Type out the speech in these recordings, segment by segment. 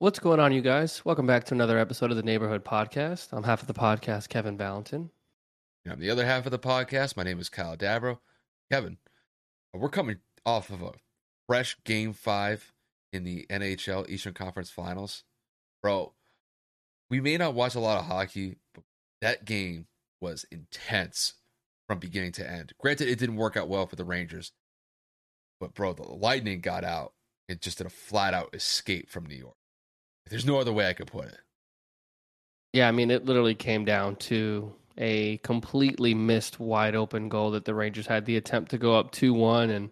What's going on, you guys? Welcome back to another episode of the Neighborhood Podcast. I'm half of the podcast, Kevin Valentin. And I'm the other half of the podcast. My name is Kyle Dabro. Kevin, uh, we're coming off of a fresh game five in the NHL Eastern Conference Finals. Bro, we may not watch a lot of hockey, but that game was intense from beginning to end. Granted, it didn't work out well for the Rangers, but bro, the Lightning got out and just did a flat out escape from New York. There's no other way I could put it. Yeah, I mean, it literally came down to a completely missed wide open goal that the Rangers had the attempt to go up 2 1. And,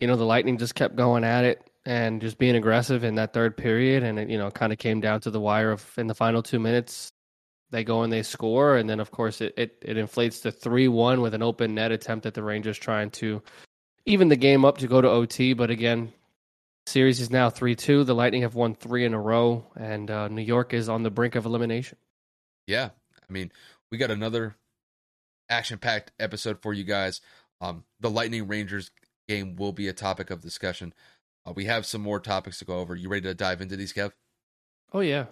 you know, the Lightning just kept going at it and just being aggressive in that third period. And it, you know, kind of came down to the wire of in the final two minutes. They go and they score. And then, of course, it, it, it inflates to 3 1 with an open net attempt that the Rangers trying to even the game up to go to OT. But again, Series is now 3 2. The Lightning have won three in a row, and uh, New York is on the brink of elimination. Yeah. I mean, we got another action packed episode for you guys. Um, the Lightning Rangers game will be a topic of discussion. Uh, we have some more topics to go over. You ready to dive into these, Kev? Oh, yeah.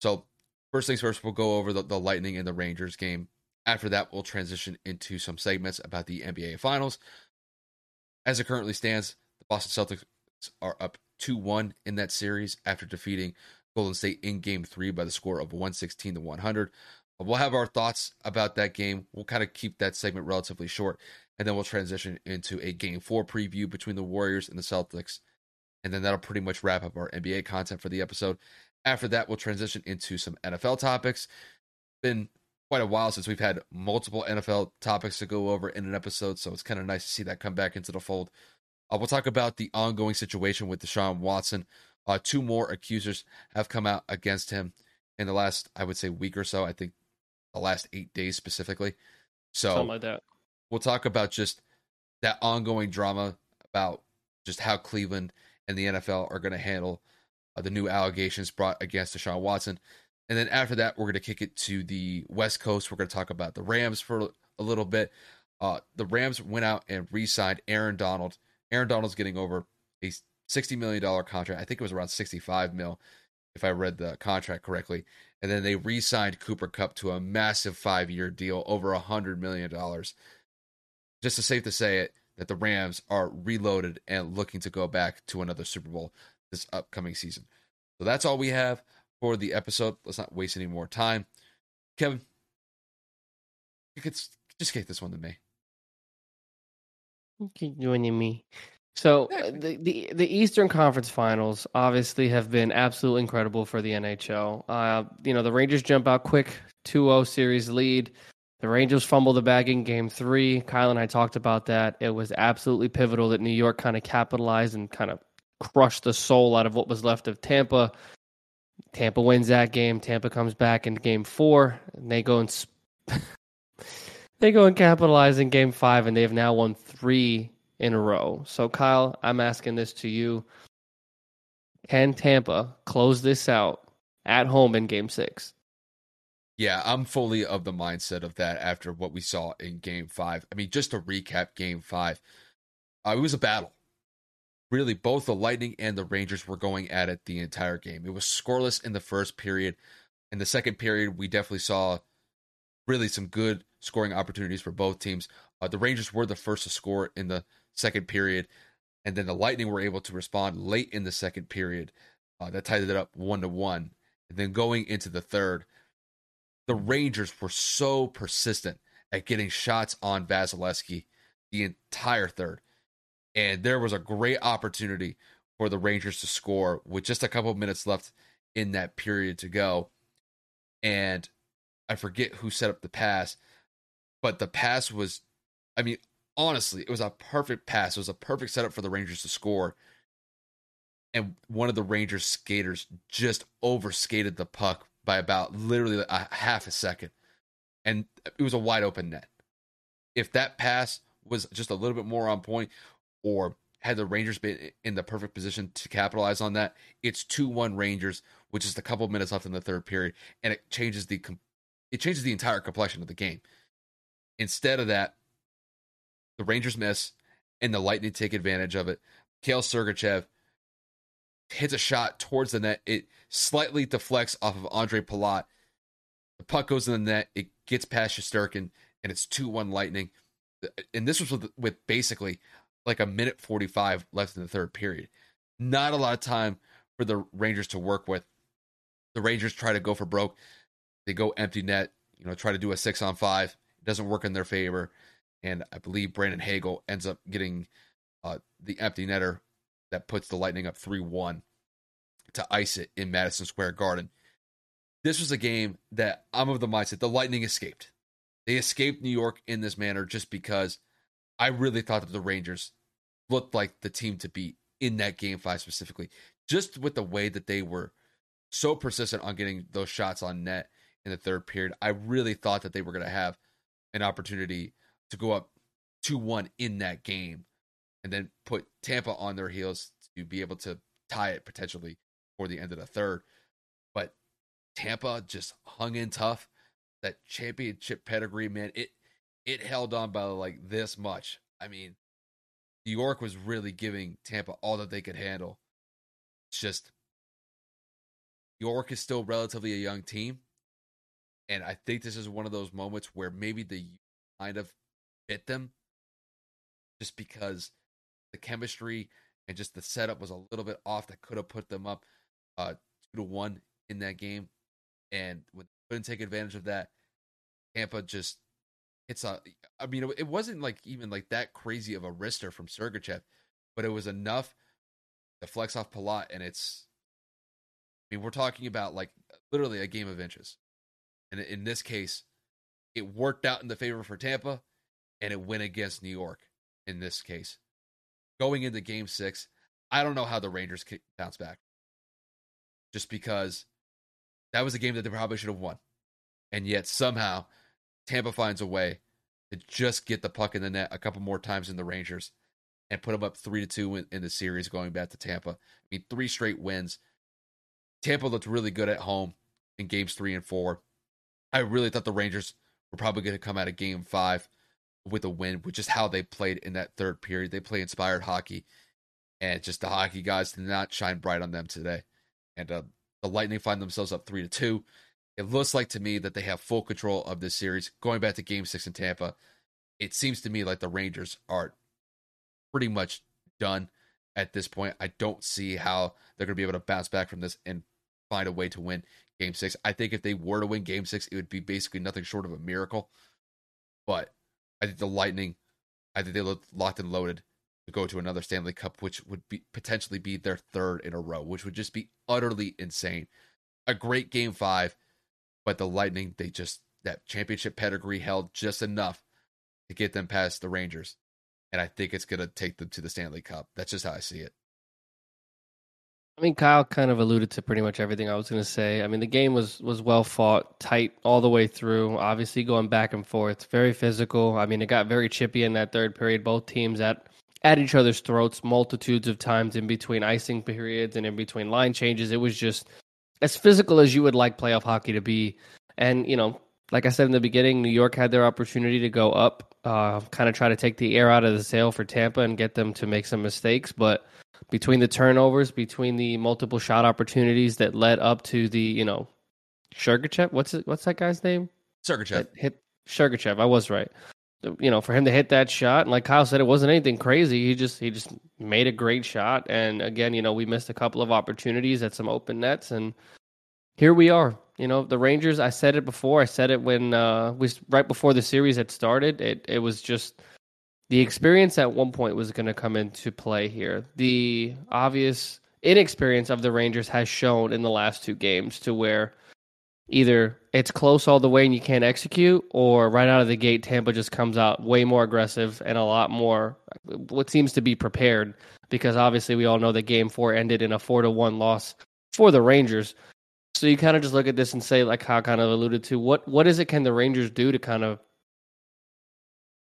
So, first things first, we'll go over the, the Lightning and the Rangers game. After that, we'll transition into some segments about the NBA Finals. As it currently stands, the Boston Celtics are up 2 1 in that series after defeating Golden State in game three by the score of 116 to 100. Uh, we'll have our thoughts about that game. We'll kind of keep that segment relatively short, and then we'll transition into a game four preview between the Warriors and the Celtics. And then that'll pretty much wrap up our NBA content for the episode. After that, we'll transition into some NFL topics. Been quite a while since we've had multiple NFL topics to go over in an episode, so it's kind of nice to see that come back into the fold. Uh, we'll talk about the ongoing situation with Deshaun Watson. Uh, two more accusers have come out against him in the last, I would say, week or so. I think the last eight days specifically. So Something like that. we'll talk about just that ongoing drama about just how Cleveland and the NFL are going to handle uh, the new allegations brought against Deshaun Watson. And then after that, we're going to kick it to the West Coast. We're going to talk about the Rams for a little bit. Uh, the Rams went out and re signed Aaron Donald Aaron Donald's getting over a $60 million contract. I think it was around 65 mil, if I read the contract correctly. And then they re signed Cooper Kupp to a massive five year deal, over a $100 million. Just as safe to say it, that the Rams are reloaded and looking to go back to another Super Bowl this upcoming season. So that's all we have for the episode. Let's not waste any more time. Kevin, you could just get this one to me. Keep joining me. So uh, the, the the Eastern Conference Finals obviously have been absolutely incredible for the NHL. Uh, you know, the Rangers jump out quick, 2-0 series lead. The Rangers fumble the bag in game three. Kyle and I talked about that. It was absolutely pivotal that New York kind of capitalized and kind of crushed the soul out of what was left of Tampa. Tampa wins that game. Tampa comes back in game four, and they go and sp- they go and capitalize in game five, and they've now won three in a row. So, Kyle, I'm asking this to you. Can Tampa close this out at home in game six? Yeah, I'm fully of the mindset of that after what we saw in game five. I mean, just to recap game five, uh, it was a battle. Really, both the Lightning and the Rangers were going at it the entire game. It was scoreless in the first period. In the second period, we definitely saw really some good scoring opportunities for both teams. Uh, the Rangers were the first to score in the second period, and then the Lightning were able to respond late in the second period. Uh, that tied it up one to one. And then going into the third, the Rangers were so persistent at getting shots on Vasilevskiy the entire third. And there was a great opportunity for the Rangers to score with just a couple minutes left in that period to go. And I forget who set up the pass, but the pass was, I mean, honestly, it was a perfect pass. It was a perfect setup for the Rangers to score. And one of the Rangers skaters just overskated the puck by about literally a half a second. And it was a wide open net. If that pass was just a little bit more on point or had the Rangers been in the perfect position to capitalize on that, it's 2-1 Rangers, which is a couple minutes left in the third period, and it changes the it changes the entire complexion of the game. Instead of that, the Rangers miss and the Lightning take advantage of it. Kale Sergachev hits a shot towards the net. It slightly deflects off of Andre Palat. The puck goes in the net. It gets past Shesterkin, and it's 2 1 Lightning. And this was with, with basically like a minute 45 left in the third period. Not a lot of time for the Rangers to work with. The Rangers try to go for broke. They go empty net, you know, try to do a six on five. It doesn't work in their favor. And I believe Brandon Hagel ends up getting uh, the empty netter that puts the Lightning up 3 1 to ice it in Madison Square Garden. This was a game that I'm of the mindset the Lightning escaped. They escaped New York in this manner just because I really thought that the Rangers looked like the team to beat in that game five specifically, just with the way that they were so persistent on getting those shots on net in the third period. I really thought that they were going to have an opportunity to go up 2 1 in that game and then put Tampa on their heels to be able to tie it potentially for the end of the third. But Tampa just hung in tough. That championship pedigree, man, it it held on by like this much. I mean, New York was really giving Tampa all that they could handle. It's just York is still relatively a young team. And I think this is one of those moments where maybe the kind of bit them just because the chemistry and just the setup was a little bit off that could have put them up uh, two to one in that game. And when they couldn't take advantage of that, Tampa just it's a I mean it wasn't like even like that crazy of a wrister from Sergachev, but it was enough to flex off Palat and it's I mean we're talking about like literally a game of inches. And in this case, it worked out in the favor for Tampa and it went against New York in this case. Going into game 6, I don't know how the Rangers bounce back. Just because that was a game that they probably should have won. And yet somehow Tampa finds a way to just get the puck in the net a couple more times in the Rangers and put them up three to two in, in the series going back to Tampa. I mean, three straight wins. Tampa looked really good at home in games three and four. I really thought the Rangers were probably going to come out of game five with a win, which is how they played in that third period. They play inspired hockey, and just the hockey guys did not shine bright on them today. And uh, the Lightning find themselves up three to two. It looks like to me that they have full control of this series. Going back to game six in Tampa, it seems to me like the Rangers are pretty much done at this point. I don't see how they're going to be able to bounce back from this and find a way to win game six. I think if they were to win game six, it would be basically nothing short of a miracle. But I think the Lightning, I think they look locked and loaded to go to another Stanley Cup, which would be potentially be their third in a row, which would just be utterly insane. A great game five but the Lightning, they just that championship pedigree held just enough to get them past the Rangers. And I think it's to take them to the Stanley Cup. That's just how I see it. I mean, Kyle kind of alluded to pretty much everything I was going to say. I mean, the game was was well fought, tight all the way through. Obviously, going back and forth, very physical. I mean, it got very chippy in that third period. Both teams at at each other's throats multitudes of times in between icing periods and in between line changes. It was just as physical as you would like playoff hockey to be. And, you know, like I said in the beginning, New York had their opportunity to go up, uh, kind of try to take the air out of the sail for Tampa and get them to make some mistakes. But between the turnovers, between the multiple shot opportunities that led up to the, you know, Sergachev, what's it, what's that guy's name? Sergachev. Hit Sergachev. I was right. You know, for him to hit that shot, and like Kyle said, it wasn't anything crazy. He just he just made a great shot. And again, you know, we missed a couple of opportunities at some open nets, and here we are. You know, the Rangers. I said it before. I said it when uh, we right before the series had started. It it was just the experience at one point was going to come into play here. The obvious inexperience of the Rangers has shown in the last two games to where either it's close all the way and you can't execute, or right out of the gate, Tampa just comes out way more aggressive and a lot more what seems to be prepared. Because obviously, we all know that Game Four ended in a four to one loss for the Rangers. So you kind of just look at this and say, like how kind of alluded to, what what is it can the Rangers do to kind of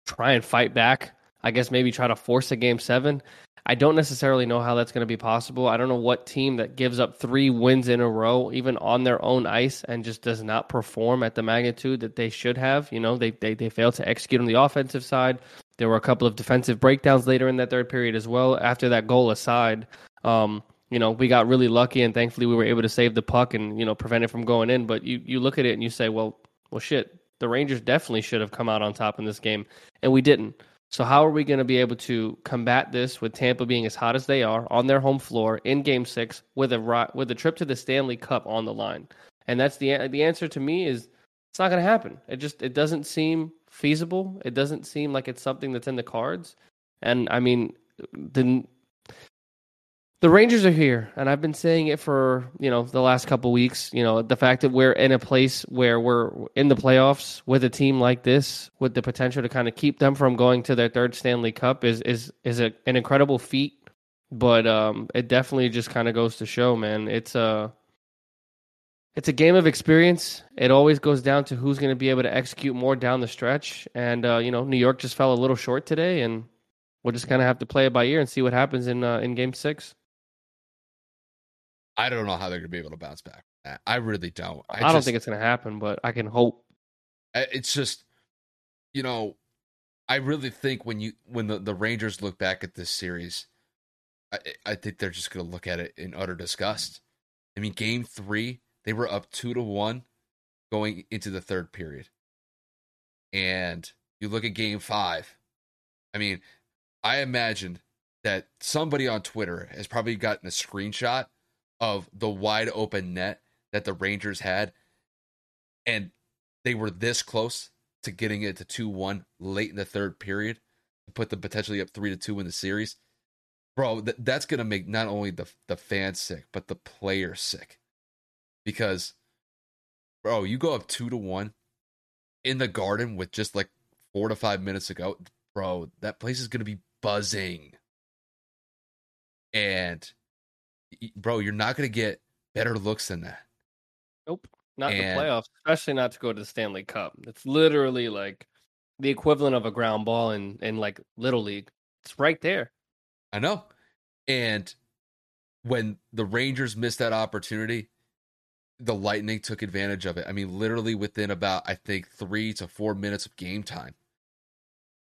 try and fight back? I guess maybe try to force a game seven. I don't necessarily know how that's going to be possible. I don't know what team that gives up three wins in a row, even on their own ice, and just does not perform at the magnitude that they should have. You know, they they they failed to execute on the offensive side. There were a couple of defensive breakdowns later in that third period as well. After that goal aside, um, you know, we got really lucky and thankfully we were able to save the puck and you know prevent it from going in. But you you look at it and you say, well, well, shit, the Rangers definitely should have come out on top in this game, and we didn't. So how are we going to be able to combat this with Tampa being as hot as they are on their home floor in Game Six with a with a trip to the Stanley Cup on the line? And that's the the answer to me is it's not going to happen. It just it doesn't seem feasible. It doesn't seem like it's something that's in the cards. And I mean, the the Rangers are here, and I've been saying it for you know the last couple weeks. You know the fact that we're in a place where we're in the playoffs with a team like this, with the potential to kind of keep them from going to their third Stanley Cup, is is is a, an incredible feat. But um, it definitely just kind of goes to show, man. It's a it's a game of experience. It always goes down to who's going to be able to execute more down the stretch. And uh, you know, New York just fell a little short today, and we'll just kind of have to play it by ear and see what happens in uh, in Game Six. I don't know how they're going to be able to bounce back. I really don't. I, I just, don't think it's going to happen, but I can hope. It's just, you know, I really think when you when the, the Rangers look back at this series, I, I think they're just going to look at it in utter disgust. I mean, Game Three, they were up two to one going into the third period, and you look at Game Five. I mean, I imagine that somebody on Twitter has probably gotten a screenshot of the wide open net that the Rangers had, and they were this close to getting it to two one late in the third period to put them potentially up three to two in the series. Bro, th- that's gonna make not only the the fans sick, but the players sick. Because bro, you go up two to one in the garden with just like four to five minutes ago, bro, that place is gonna be buzzing. And bro, you're not going to get better looks than that. Nope, not and, the playoffs, especially not to go to the Stanley Cup. It's literally like the equivalent of a ground ball in in like little league. It's right there. I know. And when the Rangers missed that opportunity, the Lightning took advantage of it. I mean, literally within about I think three to four minutes of game time,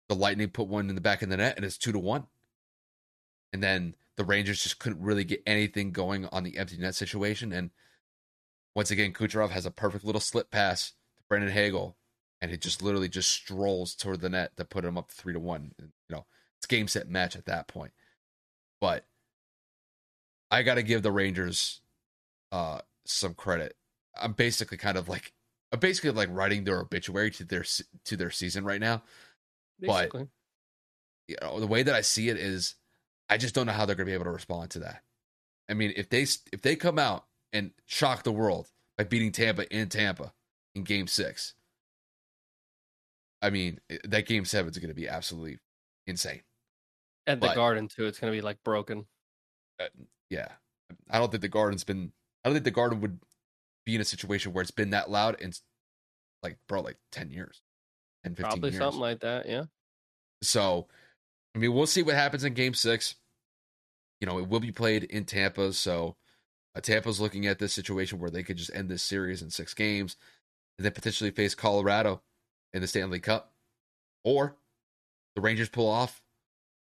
the Lightning put one in the back of the net, and it's two to one. And then the Rangers just couldn't really get anything going on the empty net situation. And once again, Kucherov has a perfect little slip pass to Brandon Hagel, and it just literally just strolls toward the net to put him up three to one. You know, it's game set match at that point. But I got to give the Rangers uh, some credit. I'm basically kind of like I'm basically like writing their obituary to their to their season right now. Basically. But you know, the way that I see it is I just don't know how they're going to be able to respond to that. I mean, if they if they come out and shock the world by beating Tampa in Tampa in Game Six, I mean that Game Seven is going to be absolutely insane. At the but, Garden too, it's going to be like broken. Uh, yeah, I don't think the Garden's been. I don't think the Garden would be in a situation where it's been that loud in like bro, like ten years, and 15 probably years. something like that. Yeah. So I mean, we'll see what happens in Game Six. You know, it will be played in Tampa, so uh, Tampa's looking at this situation where they could just end this series in six games, and then potentially face Colorado in the Stanley Cup, or the Rangers pull off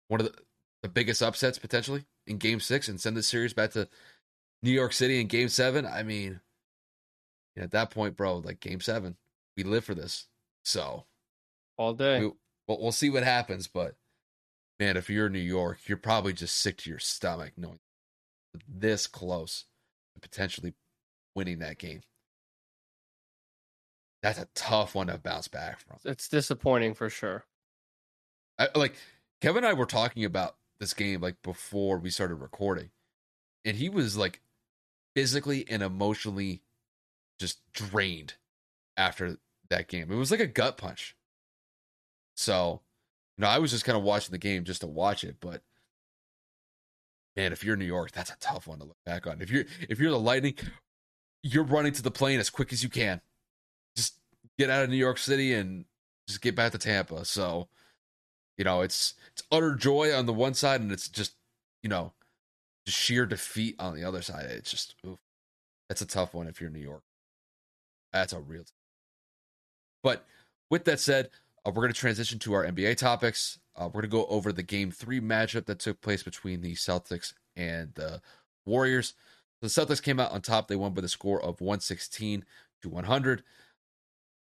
one of the, the biggest upsets potentially in Game Six and send the series back to New York City in Game Seven. I mean, at that point, bro, like Game Seven, we live for this, so all day. We, we'll, we'll see what happens, but man, if you're in New York, you're probably just sick to your stomach knowing this close to potentially winning that game. That's a tough one to bounce back from. It's disappointing for sure. I, like Kevin and I were talking about this game like before we started recording, and he was like physically and emotionally just drained after that game. It was like a gut punch. So, you know, I was just kind of watching the game just to watch it, but man, if you're New York, that's a tough one to look back on. If you're if you're the Lightning, you're running to the plane as quick as you can. Just get out of New York City and just get back to Tampa. So, you know, it's it's utter joy on the one side, and it's just you know, just sheer defeat on the other side. It's just oof, that's a tough one if you're New York. That's a real. But with that said, uh, we're going to transition to our NBA topics. Uh, we're going to go over the game three matchup that took place between the Celtics and the Warriors. The Celtics came out on top. They won by the score of 116 to 100.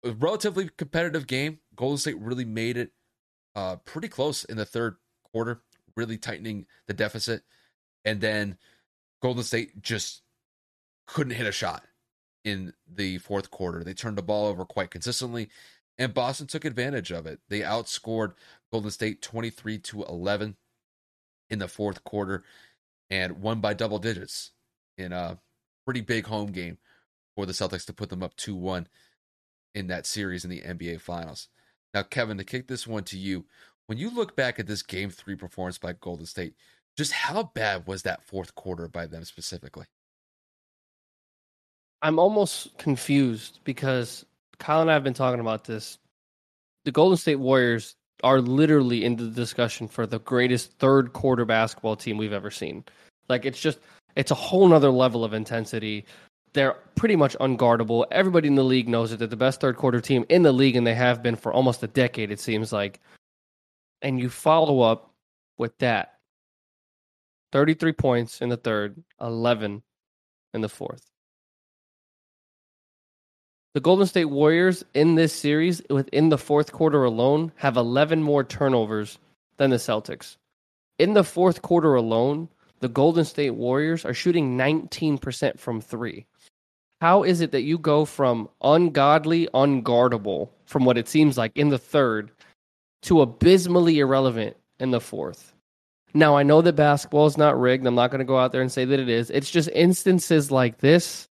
A relatively competitive game. Golden State really made it uh, pretty close in the third quarter, really tightening the deficit. And then Golden State just couldn't hit a shot in the fourth quarter. They turned the ball over quite consistently, and Boston took advantage of it. They outscored Golden State 23 to 11 in the fourth quarter and won by double digits in a pretty big home game for the Celtics to put them up 2 1 in that series in the NBA Finals. Now, Kevin, to kick this one to you, when you look back at this game three performance by Golden State, just how bad was that fourth quarter by them specifically? I'm almost confused because Kyle and I have been talking about this. The Golden State Warriors are literally in the discussion for the greatest third quarter basketball team we've ever seen. Like it's just it's a whole nother level of intensity. They're pretty much unguardable. Everybody in the league knows it. They're the best third quarter team in the league, and they have been for almost a decade, it seems like. And you follow up with that 33 points in the third, 11 in the fourth. The Golden State Warriors in this series, within the fourth quarter alone, have 11 more turnovers than the Celtics. In the fourth quarter alone, the Golden State Warriors are shooting 19% from three. How is it that you go from ungodly, unguardable, from what it seems like in the third, to abysmally irrelevant in the fourth? Now, I know that basketball is not rigged. I'm not going to go out there and say that it is. It's just instances like this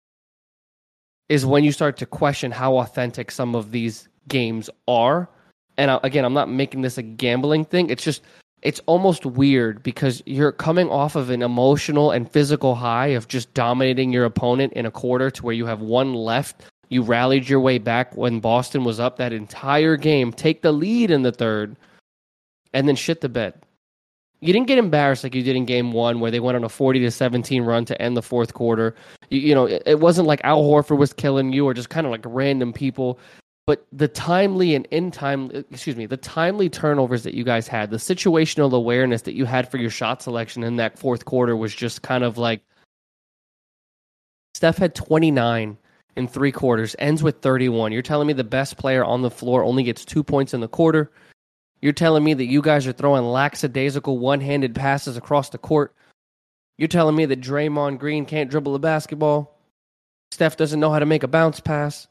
is when you start to question how authentic some of these games are. And again, I'm not making this a gambling thing. It's just it's almost weird because you're coming off of an emotional and physical high of just dominating your opponent in a quarter to where you have one left. You rallied your way back when Boston was up that entire game, take the lead in the third, and then shit the bed. You didn't get embarrassed like you did in game one, where they went on a 40 to 17 run to end the fourth quarter. You, you know, it, it wasn't like Al Horford was killing you or just kind of like random people. But the timely and in time excuse me the timely turnovers that you guys had the situational awareness that you had for your shot selection in that fourth quarter was just kind of like steph had 29 in three quarters ends with 31 you're telling me the best player on the floor only gets two points in the quarter you're telling me that you guys are throwing lackadaisical one-handed passes across the court. You're telling me that Draymond Green can't dribble a basketball. Steph doesn't know how to make a bounce pass.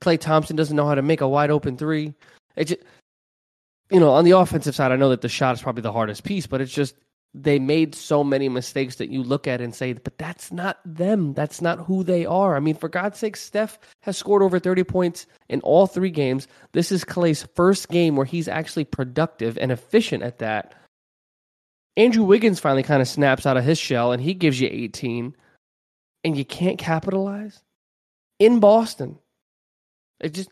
Klay Thompson doesn't know how to make a wide open three. Just, you know, on the offensive side, I know that the shot is probably the hardest piece, but it's just they made so many mistakes that you look at and say, but that's not them. That's not who they are. I mean, for God's sake, Steph has scored over 30 points in all three games. This is Klay's first game where he's actually productive and efficient at that. Andrew Wiggins finally kind of snaps out of his shell and he gives you 18, and you can't capitalize in Boston. It just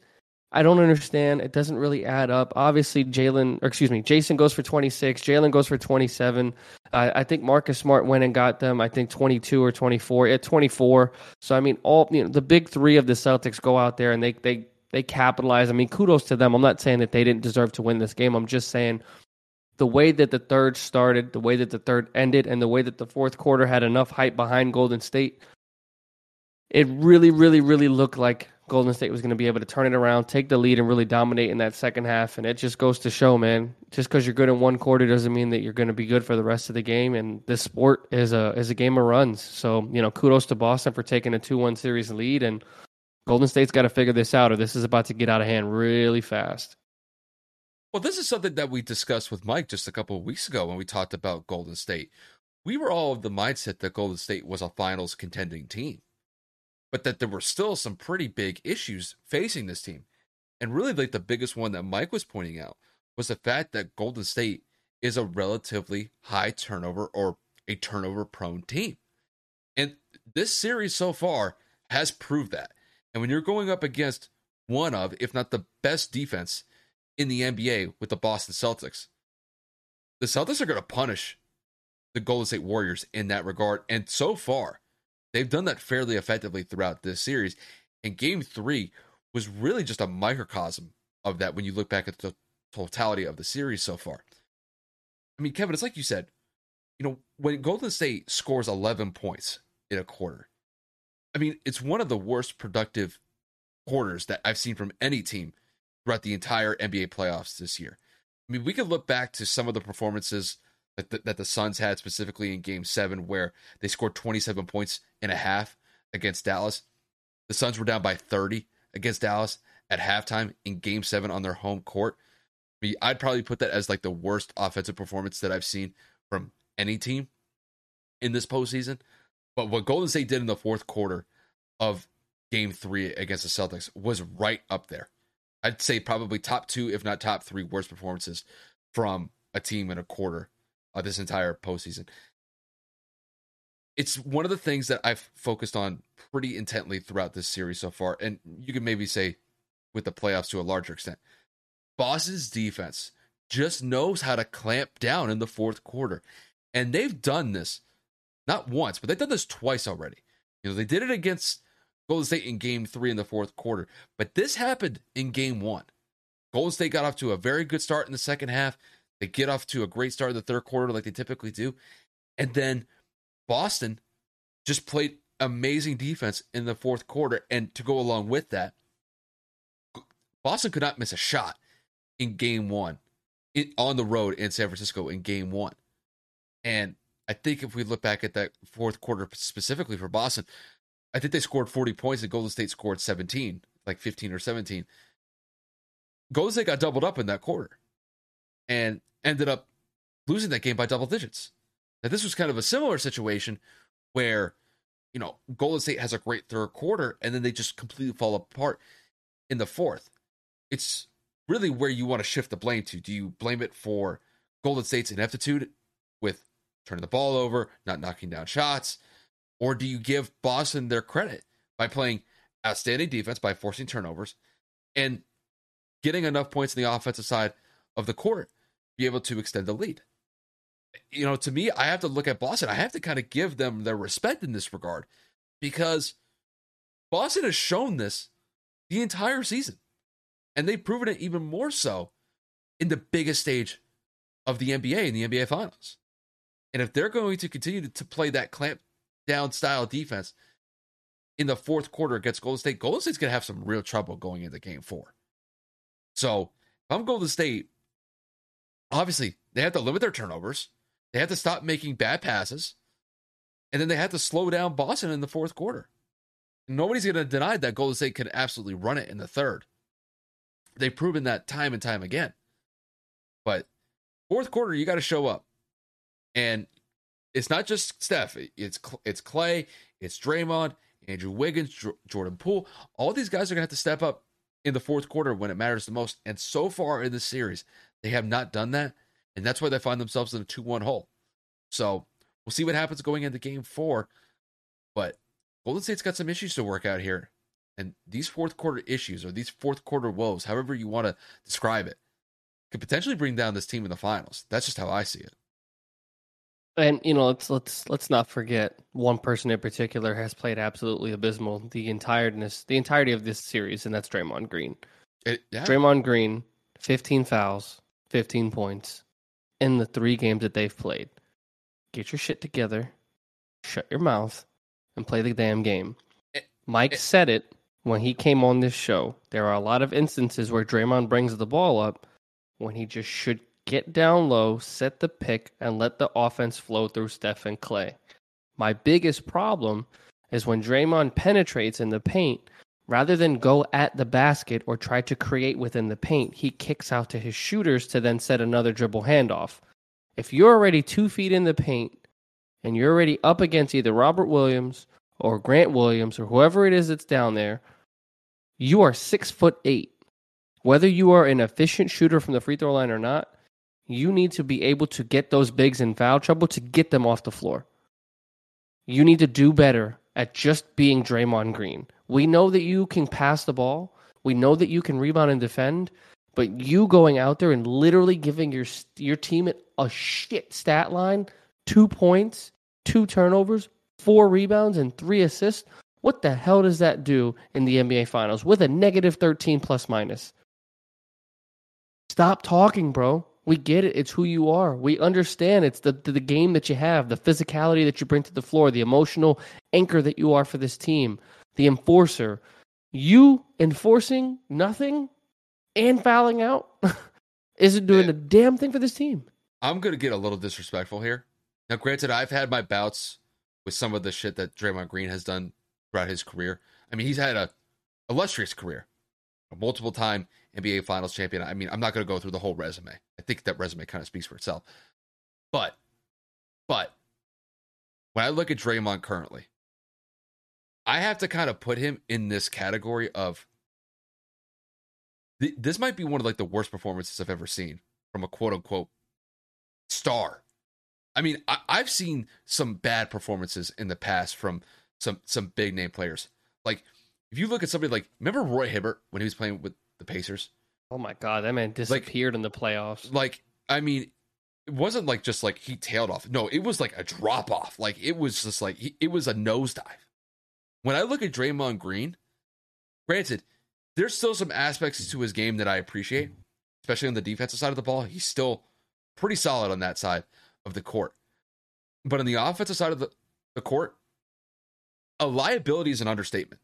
I don't understand. It doesn't really add up. Obviously, Jalen, or excuse me, Jayson goes for 26. Jalen goes for 27. Uh, I think Marcus Smart went and got them. I think 22 or 24 at 24. So I mean, all you know, the big three of the Celtics go out there and they they they capitalize. I mean, kudos to them. I'm not saying that they didn't deserve to win this game. I'm just saying the way that the third started, the way that the third ended, and the way that the fourth quarter had enough hype behind Golden State. It really, really, really looked like Golden State was going to be able to turn it around, take the lead, and really dominate in that second half. And it just goes to show, man, just because you're good in one quarter doesn't mean that you're going to be good for the rest of the game. And this sport is a is a game of runs. So you know, kudos to Boston for taking a two one series lead, and Golden State's got to figure this out, or this is about to get out of hand really fast. Well, this is something that we discussed with Mike just a couple of weeks ago when we talked about Golden State. We were all of the mindset that Golden State was a finals contending team. But that there were still some pretty big issues facing this team. And really, like the biggest one that Mike was pointing out was the fact that Golden State is a relatively high turnover or a turnover prone team. And this series so far has proved that. And when you're going up against one of, if not the best defense in the NBA with the Boston Celtics, the Celtics are going to punish the Golden State Warriors in that regard. And so far, they've done that fairly effectively throughout this series. And game three was really just a microcosm of that when you look back at the totality of the series so far. I mean, Kevin, it's like you said, you know, when Golden State scores 11 points in a quarter, I mean, it's one of the worst productive quarters that I've seen from any team throughout the entire NBA playoffs this year. I mean, we could look back to some of the performances that the, that the Suns had specifically in game seven, where they scored 27 points and a half against Dallas. The Suns were down by 30 against Dallas at halftime in game seven on their home court. I mean, I'd probably put that as like the worst offensive performance that I've seen from any team in this postseason. But what Golden State did in the fourth quarter of game three against the Celtics was right up there. I'd say probably top two, if not top three, worst performances from a team in a quarter of this entire postseason. It's one of the things that I've focused on pretty intently throughout this series so far. And you could maybe say with the playoffs to a larger extent. Boston's defense just knows how to clamp down in the fourth quarter. And they've done this not once, but they've done this twice already. You know, they did it against Golden State in game three in the fourth quarter, but this happened in game one. Golden State got off to a very good start in the second half. They get off to a great start in the third quarter, like they typically do. And then Boston just played amazing defense in the fourth quarter. And to go along with that, Boston could not miss a shot in game one in, on the road in San Francisco in game one. And I think if we look back at that fourth quarter specifically for Boston, I think they scored 40 points and Golden State scored 17, like 15 or 17. Golden State got doubled up in that quarter and ended up losing that game by double digits. Now, this was kind of a similar situation where, you know, Golden State has a great third quarter and then they just completely fall apart in the fourth. It's really where you want to shift the blame to. Do you blame it for Golden State's ineptitude with turning the ball over, not knocking down shots? Or do you give Boston their credit by playing outstanding defense, by forcing turnovers, and getting enough points in the offensive side of the court, be able to extend the lead? You know, to me, I have to look at Boston. I have to kind of give them their respect in this regard because Boston has shown this the entire season. And they've proven it even more so in the biggest stage of the NBA in the NBA Finals. And if they're going to continue to, play that clamp down style defense in the fourth quarter against Golden State, Golden State's going to have some real trouble going into game four. So if I'm Golden State, obviously they have to limit their turnovers. They have to stop making bad passes. And then they have to slow down Boston in the fourth quarter. Nobody's going to deny that Golden State could absolutely run it in the third. They've proven that time and time again. But fourth quarter, you got to show up. And it's not just Steph. It's it's Klay, it's Draymond, Andrew Wiggins, Jordan Poole. All these guys are gonna have to step up in the fourth quarter when it matters the most. And so far in this series, they have not done that, and that's why they find themselves in a two-one hole. So we'll see what happens going into Game Four. But Golden State's got some issues to work out here, and these fourth quarter issues or these fourth quarter woes, however you want to describe it, could potentially bring down this team in the finals. That's just how I see it. And you know, let's let's let's not forget one person in particular has played absolutely abysmal the entireness, the entirety of this series, and that's Draymond Green. It, yeah. Draymond Green, fifteen fouls, fifteen points in the three games that they've played. Get your shit together, shut your mouth, and play the damn game. Eh, Mike eh. said it when he came on this show. There are a lot of instances where Draymond brings the ball up when he just should get down low, set the pick, and let the offense flow through Steph and Klay. My biggest problem is when Draymond penetrates in the paint, rather than go at the basket or try to create within the paint, he kicks out to his shooters to then set another dribble handoff. If you're already two feet in the paint and you're already up against either Robert Williams or Grant Williams or whoever it is that's down there, you are six foot eight. Whether you are an efficient shooter from the free throw line or not, you need to be able to get those bigs in foul trouble to get them off the floor. You need to do better at just being Draymond Green. We know that you can pass the ball. We know that you can rebound and defend, but you going out there and literally giving your your team a shit stat line, 2 points, 2 turnovers, 4 rebounds and 3 assists, what the hell does that do in the NBA finals with a negative 13 plus minus? Stop talking, bro. We get it. It's who you are. We understand it's the, the, the game that you have, the physicality that you bring to the floor, the emotional anchor that you are for this team, the enforcer. You enforcing nothing and fouling out isn't doing yeah. a damn thing for this team. I'm gonna get a little disrespectful here. Now, granted, I've had my bouts with some of the shit that Draymond Green has done throughout his career. I mean, he's had a illustrious career, a multiple time NBA Finals champion. I mean, I'm not going to go through the whole resume. I think that resume kind of speaks for itself. But, but when I look at Draymond currently, I have to kind of put him in this category of th- this might be one of like the worst performances I've ever seen from a quote unquote star. I mean, I- I've seen some bad performances in the past from some some big name players. Like if you look at somebody like remember Roy Hibbert when he was playing with the Pacers? Oh my god, that man disappeared like, in the playoffs. Like, I mean, it wasn't like just like he tailed off. No, it was like a drop off. Like it was just like he, it was a nosedive. When I look at Draymond Green, granted, there's still some aspects to his game that I appreciate, especially on the defensive side of the ball. He's still pretty solid on that side of the court. But on the offensive side of the, the court, a liability is an understatement.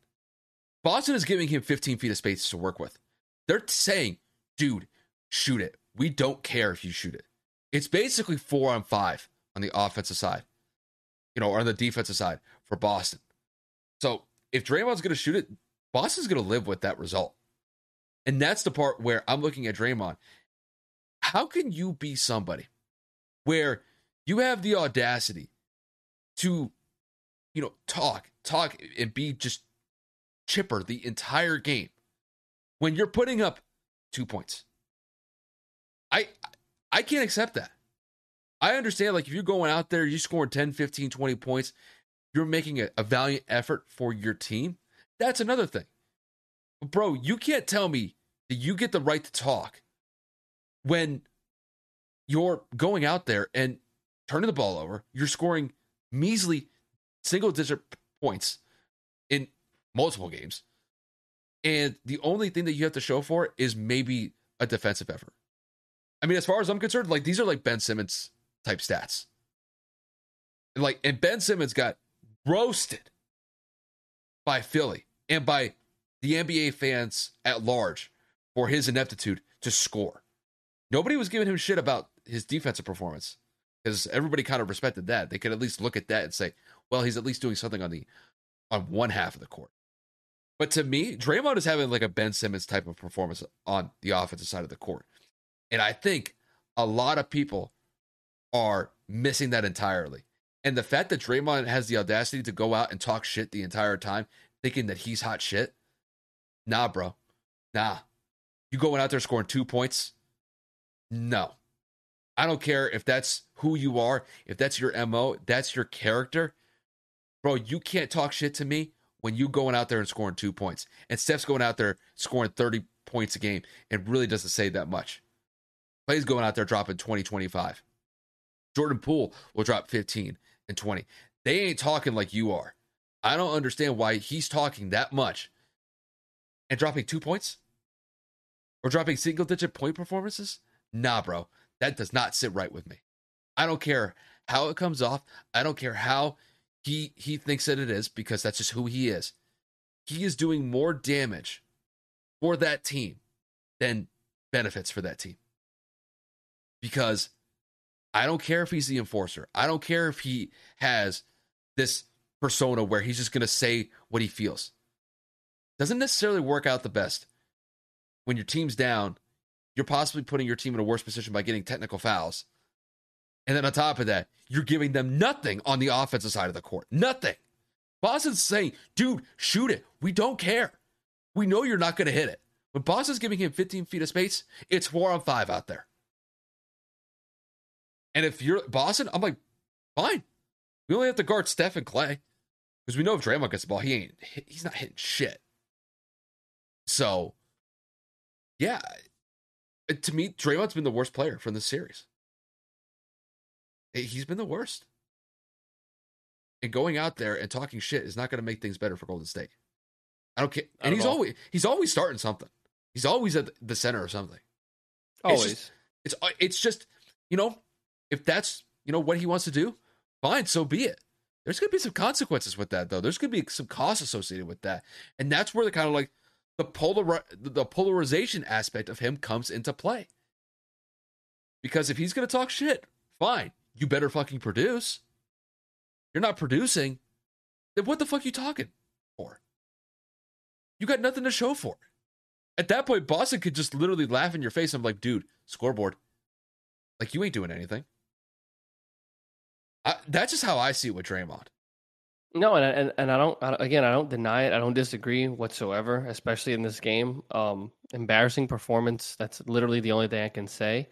Boston is giving him 15 feet of space to work with. They're saying, dude, shoot it. We don't care if you shoot it. It's basically four on five on the offensive side, you know, or on the defensive side for Boston. So if Draymond's going to shoot it, Boston's going to live with that result. And that's the part where I'm looking at Draymond. How can you be somebody where you have the audacity to, you know, talk, talk, and be just chipper the entire game when you're putting up two points? I I can't accept that. I understand, like, if you're going out there, you're scoring 10, 15, 20 points, you're making a, a valiant effort for your team, that's another thing. Bro, you can't tell me that you get the right to talk when you're going out there and turning the ball over, you're scoring measly single digit points in multiple games. And the only thing that you have to show for is maybe a defensive effort. I mean, as far as I'm concerned, like these are like Ben Simmons type stats. Like, and Ben Simmons got roasted by Philly and by the NBA fans at large for his ineptitude to score. Nobody was giving him shit about his defensive performance because everybody kind of respected that. They could at least look at that and say, well, he's at least doing something on the on one half of the court. But to me, Draymond is having like a Ben Simmons type of performance on the offensive side of the court. And I think a lot of people are missing that entirely. And the fact that Draymond has the audacity to go out and talk shit the entire time, thinking that he's hot shit, nah, bro. Nah. You going out there scoring two points? No. I don't care if that's who you are, if that's your MO, that's your character. Bro, you can't talk shit to me when you going out there and scoring two points. And Steph's going out there scoring 30 points a game. and really doesn't say that much. Klay's going out there dropping 20, 25. Jordan Poole will drop 15 and 20. They ain't talking like you are. I don't understand why he's talking that much and dropping two points or dropping single digit point performances. Nah, bro, that does not sit right with me. I don't care how it comes off. I don't care how he he thinks that it is because that's just who he is. He is doing more damage for that team than benefits for that team. Because I don't care if he's the enforcer. I don't care if he has this persona where he's just going to say what he feels. Doesn't necessarily work out the best. When your team's down, you're possibly putting your team in a worse position by getting technical fouls. And then on top of that, you're giving them nothing on the offensive side of the court. Nothing. Boston's saying, dude, shoot it. We don't care. We know you're not going to hit it. When Boston's giving him 15 feet of space, it's four on five out there. And if you're Boston, I'm like, fine. We only have to guard Steph and Klay because we know if Draymond gets the ball, he ain't he's not hitting shit. So, yeah, to me, Draymond's been the worst player from this series. He's been the worst. And going out there and talking shit is not going to make things better for Golden State. I don't care. And he's always he's always starting something. He's always at the center of something. Always. It's just, it's, uh, it's just you know if that's you know what he wants to do, fine, so be it. There's going to be some consequences with that though. There's going to be some costs associated with that, and that's where the kind of like the polar the polarization aspect of him comes into play. Because if he's going to talk shit, fine, you better fucking produce. You're not producing, then what the fuck you talking for? You got nothing to show for. At that point, Boston could just literally laugh in your face. I'm like, dude, scoreboard. Like, you ain't doing anything. I, that's just how I see it with Draymond. No, and and, and I don't again I don't deny it. I don't disagree whatsoever, especially in this game. Um, embarrassing performance. That's literally the only thing I can say.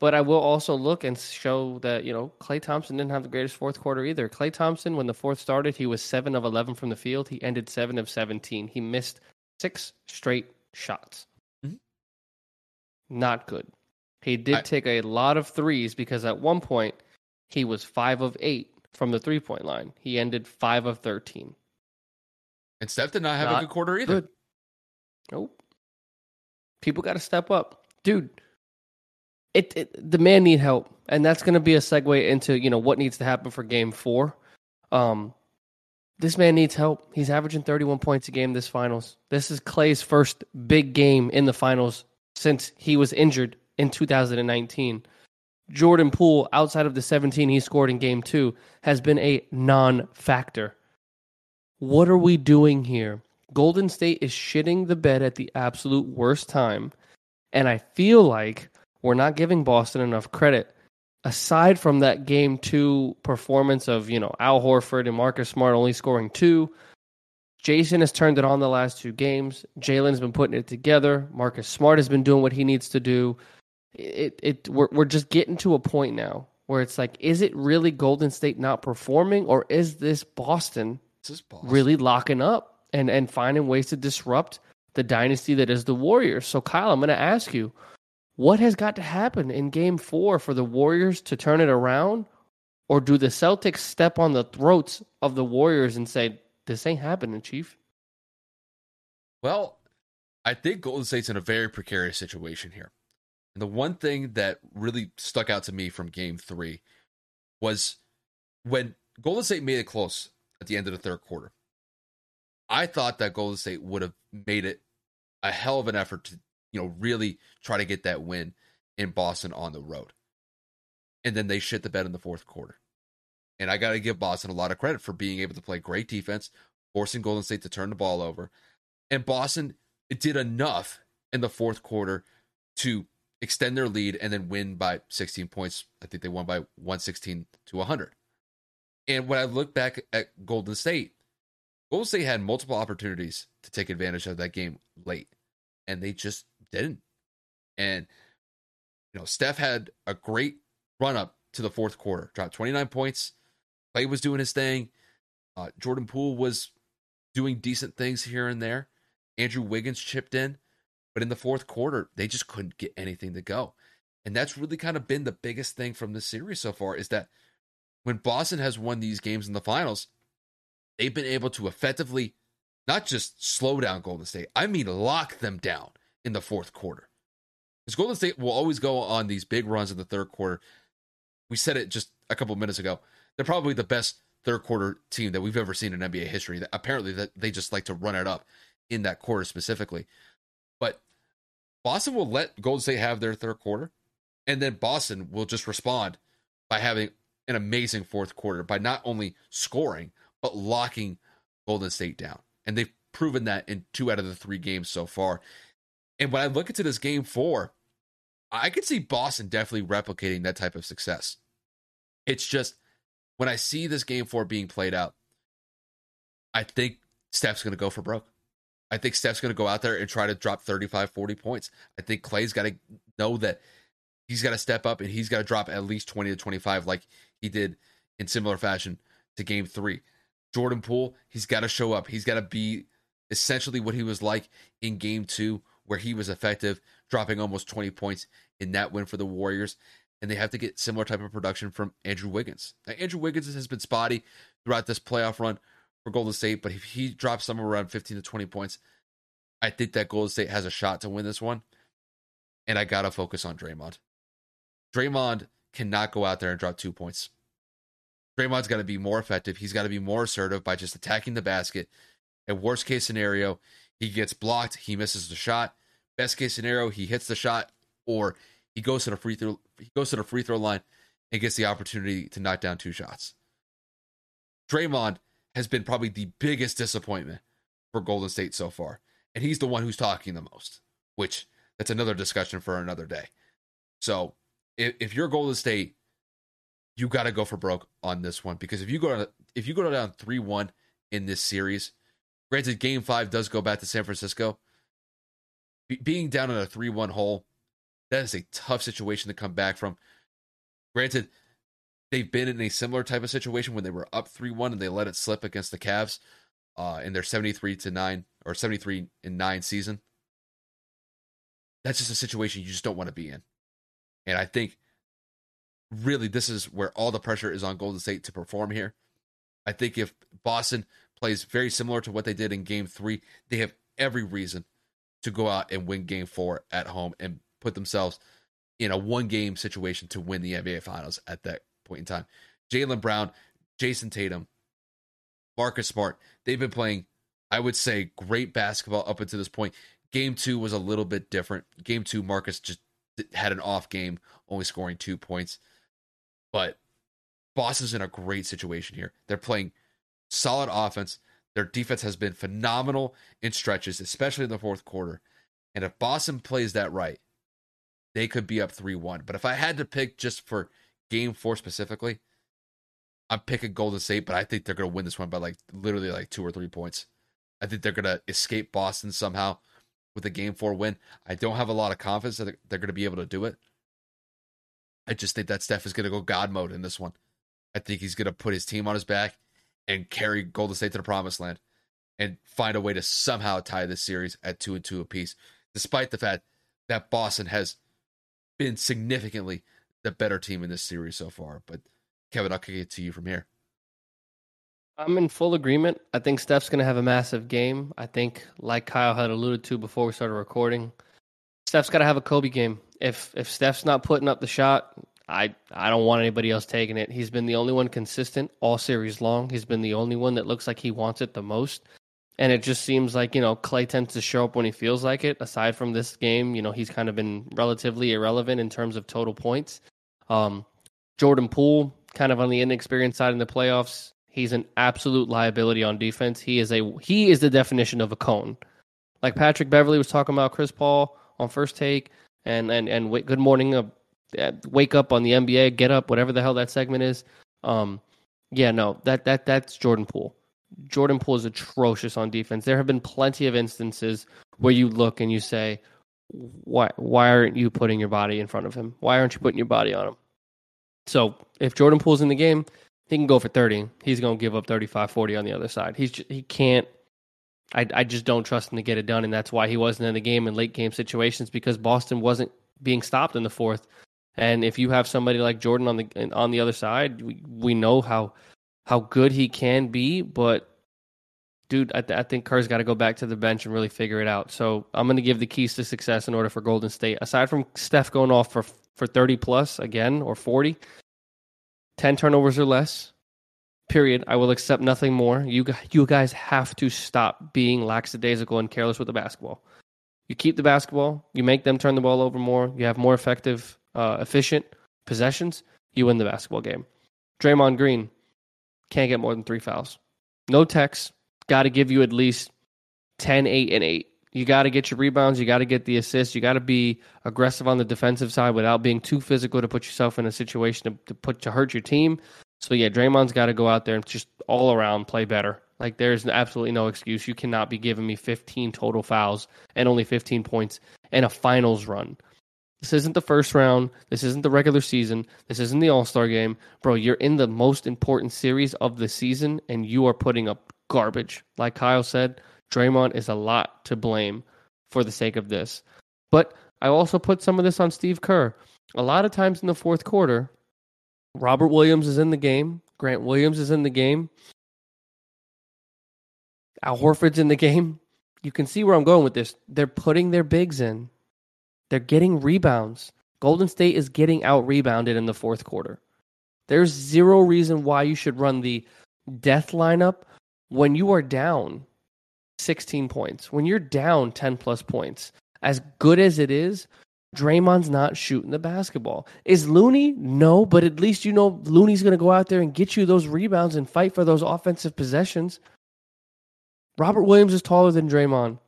But I will also look and show that you know Klay Thompson didn't have the greatest fourth quarter either. Klay Thompson, when the fourth started, he was seven of eleven from the field. He ended seven of seventeen. He missed six straight shots. Mm-hmm. Not good. He did I, take a lot of threes because at one point he was five of eight from the three point line. He ended five of 13. And Steph did not have not a good quarter either. Good. Nope. People got to step up. Dude, it, it, the man need help. And that's going to be a segue into, you know, what needs to happen for game four. Um, this man needs help. He's averaging 31 points a game this finals. This is Klay's first big game in the finals since he was injured in 2019. Jordan Poole, outside of the 17 he scored in game two, has been a non factor. What are we doing here? Golden State is shitting the bed at the absolute worst time. And I feel like we're not giving Boston enough credit. Aside from that game two performance of, you know, Al Horford and Marcus Smart only scoring two, Jayson has turned it on the last two games. Jaylen's been putting it together. Marcus Smart has been doing what he needs to do it it we're we're just getting to a point now where it's like, is it really Golden State not performing, or is this Boston, this Boston. really locking up and and finding ways to disrupt the dynasty that is the Warriors? So, Kyle, I'm going to ask you, what has got to happen in Game Four for the Warriors to turn it around, or do the Celtics step on the throats of the Warriors and say, "This ain't happening, Chief"? Well, I think Golden State's in a very precarious situation here. The one thing that really stuck out to me from game three was when Golden State made it close at the end of the third quarter. I thought that Golden State would have made it a hell of an effort to, you know, really try to get that win in Boston on the road. And then they shit the bed in the fourth quarter. And I got to give Boston a lot of credit for being able to play great defense, forcing Golden State to turn the ball over. And Boston did enough in the fourth quarter to extend their lead and then win by 16 points. I think they won by 116 to 100. And when I look back at Golden State, Golden State had multiple opportunities to take advantage of that game late, and they just didn't. And, you know, Steph had a great run up to the fourth quarter, dropped 29 points. Klay was doing his thing. Uh, Jordan Poole was doing decent things here and there. Andrew Wiggins chipped in. But in the fourth quarter, they just couldn't get anything to go. And that's really kind of been the biggest thing from this series so far is that when Boston has won these games in the finals, they've been able to effectively not just slow down Golden State, I mean lock them down in the fourth quarter. Because Golden State will always go on these big runs in the third quarter. We said it just a couple minutes ago. They're probably the best third quarter team that we've ever seen in NBA history. Apparently, that they just like to run it up in that quarter specifically. But Boston will let Golden State have their third quarter, and then Boston will just respond by having an amazing fourth quarter by not only scoring but locking Golden State down. And they've proven that in two out of the three games so far. And when I look into this game four, I could see Boston definitely replicating that type of success. It's just when I see this game four being played out, I think Steph's going to go for broke. I think Steph's going to go out there and try to drop 35, 40 points. I think Klay's got to know that he's got to step up and he's got to drop at least 20 to 25 like he did in similar fashion to game three. Jordan Poole, he's got to show up. He's got to be essentially what he was like in game two, where he was effective, dropping almost 20 points in that win for the Warriors. And they have to get similar type of production from Andrew Wiggins. Now, Andrew Wiggins has been spotty throughout this playoff run for Golden State, but if he drops somewhere around 15 to 20 points, I think that Golden State has a shot to win this one. And I got to focus on Draymond. Draymond cannot go out there and drop two points. Draymond's got to be more effective. He's got to be more assertive by just attacking the basket. And worst case scenario, he gets blocked, he misses the shot. Best case scenario, he hits the shot, or he goes to the free throw. He goes to the free throw line and gets the opportunity to knock down two shots. Draymond has been probably the biggest disappointment for Golden State so far. And he's the one who's talking the most, which that's another discussion for another day. So if, if you're Golden State, you got to go for broke on this one because if you go if you go down three one in this series, granted, Game Five does go back to San Francisco. being down in a three one hole, that is a tough situation to come back from. Granted, they've been in a similar type of situation when they were up 3-1 and they let it slip against the Cavs uh, in their 73 to 9 or 73 in 9 season. That's just a situation you just don't want to be in. And I think really this is where all the pressure is on Golden State to perform here. I think if Boston plays very similar to what they did in game 3, they have every reason to go out and win game 4 at home and put themselves in a one game situation to win the NBA finals at that point in time. Jaylen Brown, Jayson Tatum, Marcus Smart, they've been playing, I would say, great basketball up until this point. Game two was a little bit different. Game two, Marcus just had an off game, only scoring two points. But Boston's in a great situation here. They're playing solid offense. Their defense has been phenomenal in stretches, especially in the fourth quarter. And if Boston plays that right, they could be up 3 1. But if I had to pick just for game four specifically, I'm picking Golden State, but I think they're going to win this one by like literally like two or three points. I think they're going to escape Boston somehow with a game four win. I don't have a lot of confidence that they're going to be able to do it. I just think that Steph is going to go God mode in this one. I think he's going to put his team on his back and carry Golden State to the promised land and find a way to somehow tie this series at two and two apiece, despite the fact that Boston has been significantly the better team in this series so far. But Kevin, I'll kick it to you from here. I'm in full agreement. I think Steph's going to have a massive game. I think, like Kyle had alluded to before we started recording, Steph's got to have a Kobe game. If if Steph's not putting up the shot, I I don't want anybody else taking it. He's been the only one consistent all series long. He's been the only one that looks like he wants it the most. And it just seems like, you know, Klay tends to show up when he feels like it. Aside from this game, you know, he's kind of been relatively irrelevant in terms of total points. Um, Jordan Poole, kind of on the inexperienced side in the playoffs, he's an absolute liability on defense. He is a he is the definition of a cone. Like Patrick Beverley was talking about Chris Paul on first take, and and and w- good morning, uh, wake up on the NBA, get up, whatever the hell that segment is. Um, yeah, no, that that that's Jordan Poole. Jordan Poole is atrocious on defense. There have been plenty of instances where you look and you say, why why aren't you putting your body in front of him? Why aren't you putting your body on him? So if Jordan Poole's in the game, he can go for 30. He's going to give up 35, 40 on the other side. He's just, he can't. I I just don't trust him to get it done, and that's why he wasn't in the game in late game situations because Boston wasn't being stopped in the fourth. And if you have somebody like Jordan on the on the other side, we, we know how how good he can be, but dude, I, th- I think Kerr's got to go back to the bench and really figure it out. So I'm going to give the keys to success in order for Golden State. Aside from Steph going off for for 30 plus again or 40, 10 turnovers or less. Period. I will accept nothing more. You you guys have to stop being lackadaisical and careless with the basketball. You keep the basketball. You make them turn the ball over more. You have more effective, uh, efficient possessions. You win the basketball game. Draymond Green can't get more than three fouls. No techs, got to give you at least 10, 8, and 8. You got to get your rebounds. You got to get the assists. You got to be aggressive on the defensive side without being too physical to put yourself in a situation to, to put to hurt your team. So yeah, Draymond's got to go out there and just all around play better. Like there's absolutely no excuse. You cannot be giving me 15 total fouls and only 15 points in a finals run. This isn't the first round. This isn't the regular season. This isn't the All Star game. Bro, you're in the most important series of the season and you are putting up garbage. Like Kyle said, Draymond is a lot to blame for the sake of this. But I also put some of this on Steve Kerr. A lot of times in the fourth quarter, Robert Williams is in the game. Grant Williams is in the game. Al Horford's in the game. You can see where I'm going with this. They're putting their bigs in. They're getting rebounds. Golden State is getting out rebounded in the fourth quarter. There's zero reason why you should run the death lineup when you are down 16 points, when you're down 10 plus points. As good as it is, Draymond's not shooting the basketball. Is Looney? No, but at least you know Looney's going to go out there and get you those rebounds and fight for those offensive possessions. Robert Williams is taller than Draymond.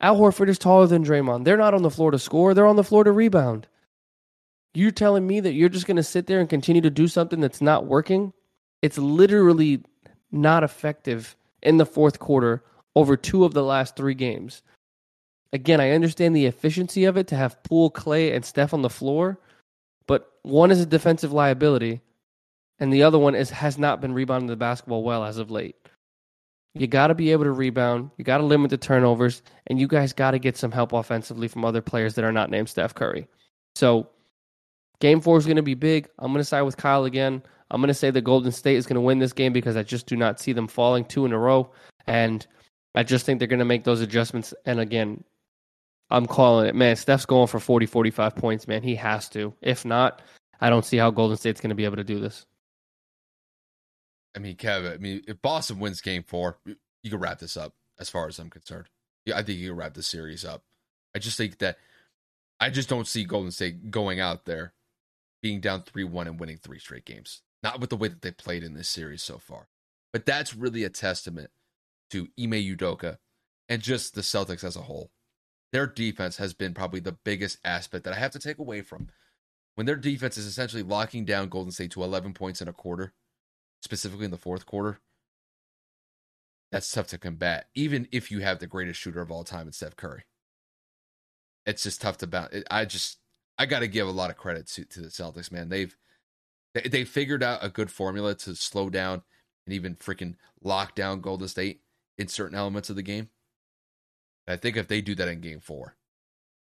Al Horford is taller than Draymond. They're not on the floor to score, they're on the floor to rebound. You're telling me that you're just going to sit there and continue to do something that's not working? It's literally not effective in the fourth quarter over two of the last three games. Again, I understand the efficiency of it to have Poole, Klay, and Steph on the floor, but one is a defensive liability, and the other one is has not been rebounding the basketball well as of late. You got to be able to rebound. You got to limit the turnovers, and you guys got to get some help offensively from other players that are not named Steph Curry. So, game four is going to be big. I'm going to side with Kyle again. I'm going to say the Golden State is going to win this game because I just do not see them falling two in a row, and I just think they're going to make those adjustments. And again, I'm calling it. Man, Steph's going for 40, 45 points, man. He has to. If not, I don't see how Golden State's going to be able to do this. I mean, Kevin, I mean, if Boston wins game four, you can wrap this up as far as I'm concerned. Yeah, I think you can wrap the series up. I just think that I just don't see Golden State going out there being down 3 1 and winning three straight games. Not with the way that they played in this series so far. But that's really a testament to Ime Udoka and just the Celtics as a whole. Their defense has been probably the biggest aspect that I have to take away from. When their defense is essentially locking down Golden State to 11 points in a quarter, specifically in the fourth quarter, that's tough to combat, even if you have the greatest shooter of all time in Steph Curry. It's just tough to bounce. I just, I got to give a lot of credit to, to the Celtics, man. They've, they, they figured out a good formula to slow down and even freaking lock down Golden State in certain elements of the game. I think if they do that in game four,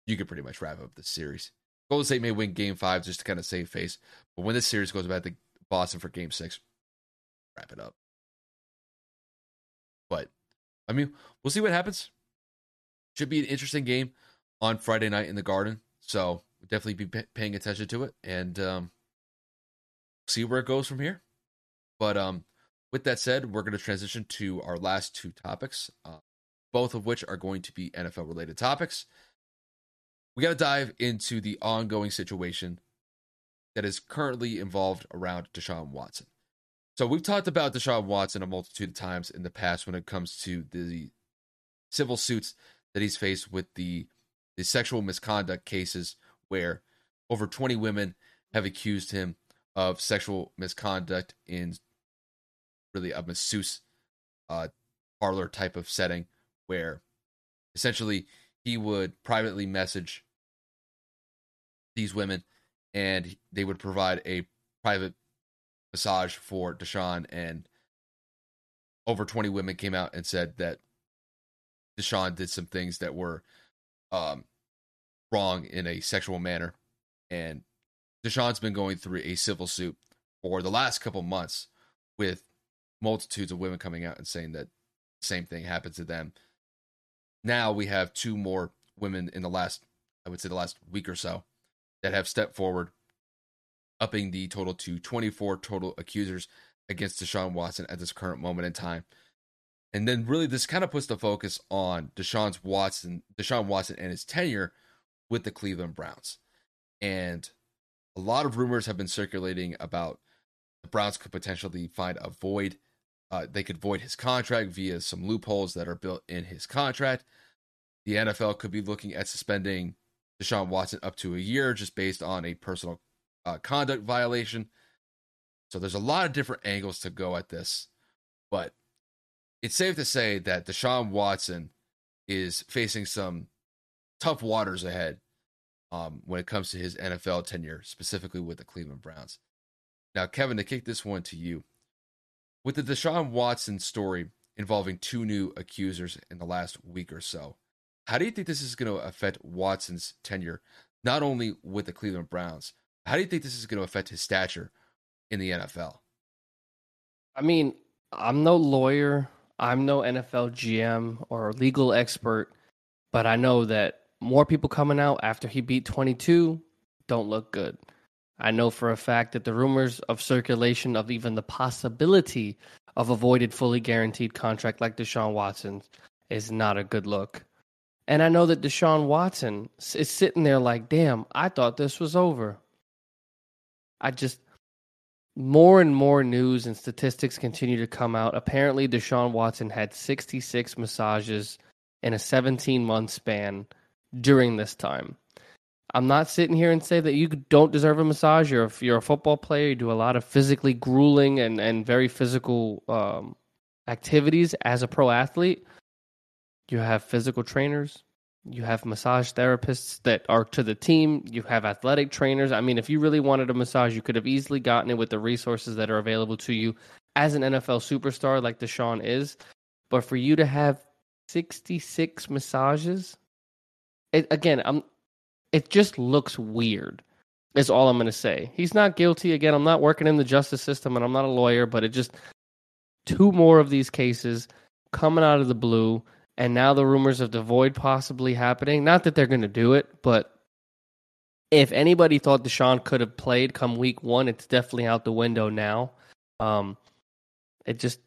you could pretty much wrap up the series. Golden State may win game five just to kind of save face. But when this series goes back to Boston for game six, wrap it up. But I mean, we'll see what happens. Should be an interesting game on Friday night in the Garden. So definitely be p- paying attention to it and um, see where it goes from here. But um, with that said, we're going to transition to our last two topics, uh, both of which are going to be NFL related topics. We got to dive into the ongoing situation that is currently involved around Deshaun Watson. So we've talked about Deshaun Watson a multitude of times in the past when it comes to the civil suits that he's faced with the the sexual misconduct cases where over 20 women have accused him of sexual misconduct in really a masseuse uh, parlor type of setting where essentially he would privately message these women and they would provide a private massage for Deshaun, and over 20 women came out and said that Deshaun did some things that were um, wrong in a sexual manner. And Deshaun's been going through a civil suit for the last couple months with multitudes of women coming out and saying that same thing happened to them. Now we have two more women in the last, I would say, the last week or so that have stepped forward upping the total to 24 total accusers against Deshaun Watson at this current moment in time. And then really this kind of puts the focus on Deshaun's Watson, Deshaun Watson and his tenure with the Cleveland Browns. And a lot of rumors have been circulating about the Browns could potentially find a void. Uh, they could void his contract via some loopholes that are built in his contract. The NFL could be looking at suspending Deshaun Watson up to a year just based on a personal uh, conduct violation. So there's a lot of different angles to go at this, but it's safe to say that Deshaun Watson is facing some tough waters ahead um, when it comes to his NFL tenure, specifically with the Cleveland Browns. Now, Kevin, to kick this one to you, with the Deshaun Watson story involving two new accusers in the last week or so, how do you think this is going to affect Watson's tenure, not only with the Cleveland Browns, how do you think this is going to affect his stature in the NFL? I mean, I'm no lawyer, I'm no NFL GM or legal expert, but I know that more people coming out after he beat 22 don't look good. I know for a fact that the rumors of circulation of even the possibility of avoided fully guaranteed contract like Deshaun Watson is not a good look. And I know that Deshaun Watson is sitting there like, damn, I thought this was over. I just, more and more news and statistics continue to come out. Apparently, Deshaun Watson had 66 massages in a 17 month span during this time. I'm not sitting here and say that you don't deserve a massage. You're a, you're a football player. You do a lot of physically grueling and, and very physical um, activities as a pro athlete. You have physical trainers. You have massage therapists that are to the team. You have athletic trainers. I mean, if you really wanted a massage, you could have easily gotten it with the resources that are available to you as an NFL superstar like Deshaun is. But for you to have 66 massages, it, again, I'm it just looks weird. Is all I'm going to say. He's not guilty. Again, I'm not working in the justice system and I'm not a lawyer, but it just two more of these cases coming out of the blue and now the rumors of the void possibly happening. Not that they're going to do it, but if anybody thought Deshaun could have played come week 1, it's definitely out the window now. Um it just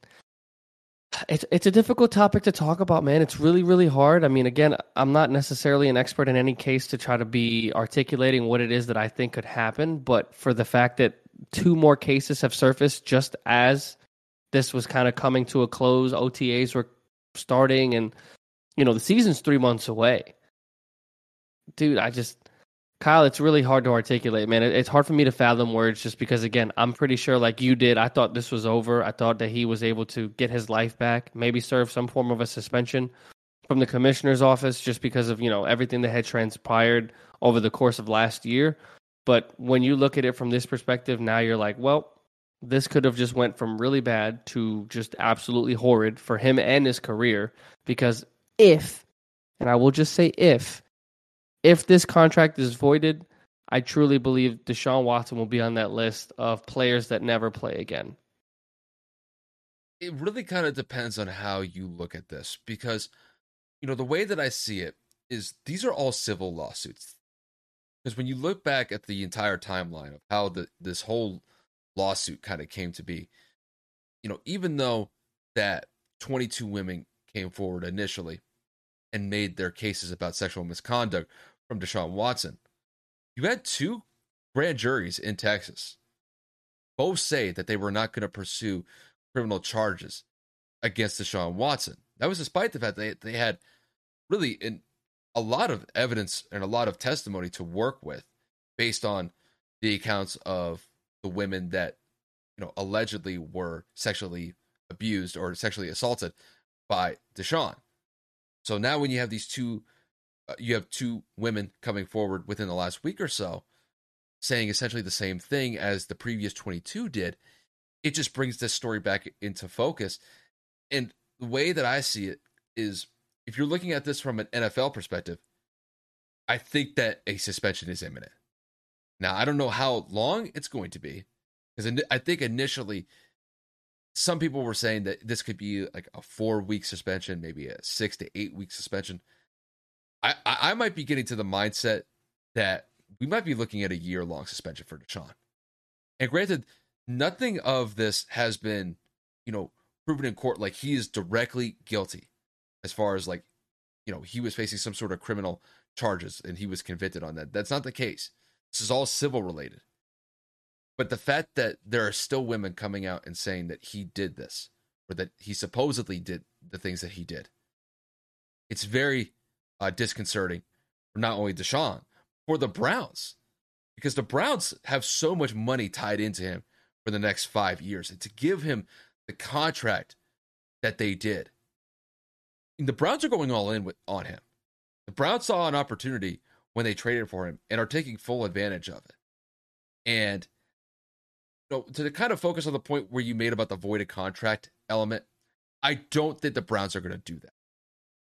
it's it's a difficult topic to talk about, man. It's really really hard. I mean, again, I'm not necessarily an expert in any case to try to be articulating what it is that I think could happen, but for the fact that two more cases have surfaced just as this was kind of coming to a close, OTAs were starting and you know, the season's 3 months away. Dude, I just Kyle, it's really hard to articulate, man. It's hard for me to fathom words just because, again, I'm pretty sure, like you did, I thought this was over. I thought that he was able to get his life back, maybe serve some form of a suspension from the commissioner's office just because of, you know, everything that had transpired over the course of last year. But when you look at it from this perspective, now you're like, well, this could have just went from really bad to just absolutely horrid for him and his career because if, and I will just say if, if this contract is voided, I truly believe Deshaun Watson will be on that list of players that never play again. It really kind of depends on how you look at this because, you know, the way that I see it is these are all civil lawsuits. Because when you look back at the entire timeline of how the, this whole lawsuit kind of came to be, you know, even though that 22 women came forward initially and made their cases about sexual misconduct from Deshaun Watson. You had two grand juries in Texas. Both say that they were not going to pursue criminal charges against Deshaun Watson. That was despite the fact that they, they had really a lot of evidence and a lot of testimony to work with based on the accounts of the women that you know allegedly were sexually abused or sexually assaulted by Deshaun. So now when you have these two Uh, you have two women coming forward within the last week or so saying essentially the same thing as the previous 22 did. It just brings this story back into focus. And the way that i see it is if you're looking at this from an nfl perspective i think that a suspension is imminent. Now i don't know how long it's going to be because i think initially some people were saying that this could be like a four week suspension maybe a six to eight week suspension I, I might be getting to the mindset that we might be looking at a year long suspension for Deshaun. And granted, nothing of this has been, you know, proven in court like he is directly guilty as far as like, you know, he was facing some sort of criminal charges and he was convicted on that. That's not the case. This is all civil related. But the fact that there are still women coming out and saying that he did this or that he supposedly did the things that he did, it's very uh, disconcerting for not only Deshaun, for the Browns, because the Browns have so much money tied into him for the next five years. And to give him the contract that they did. The Browns are going all in with, on him. The Browns saw an opportunity when they traded for him and are taking full advantage of it. And you know, to kind of focus on the point where you made about the voided contract element, I don't think the Browns are going to do that.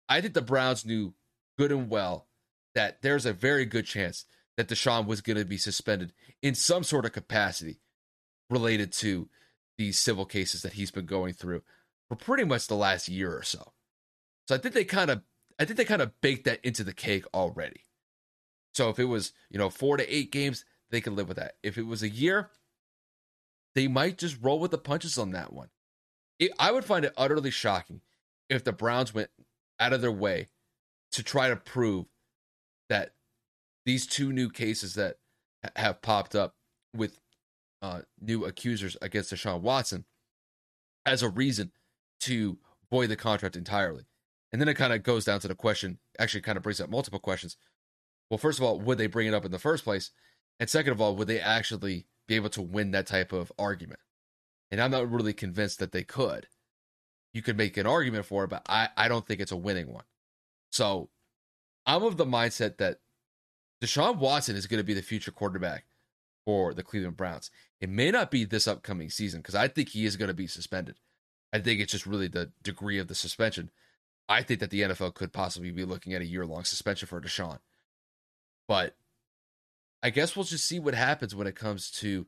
I think the Browns knew good and well that there's a very good chance that Deshaun was going to be suspended in some sort of capacity related to these civil cases that he's been going through for pretty much the last year or so. So I think they kind of I think they kind of baked that into the cake already. So if it was, you know, 4 to 8 games, they could live with that. If it was a year, they might just roll with the punches on that one. It, I would find it utterly shocking if the Browns went out of their way to try to prove that these two new cases that have popped up with uh, new accusers against Deshaun Watson as a reason to void the contract entirely. And then it kind of goes down to the question, actually, kind of brings up multiple questions. Well, first of all, would they bring it up in the first place? And second of all, would they actually be able to win that type of argument? And I'm not really convinced that they could. You could make an argument for it, but I, I don't think it's a winning one. So I'm of the mindset that Deshaun Watson is going to be the future quarterback for the Cleveland Browns. It may not be this upcoming season because I think he is going to be suspended. I think it's just really the degree of the suspension. I think that the NFL could possibly be looking at a year long suspension for Deshaun. But I guess we'll just see what happens when it comes to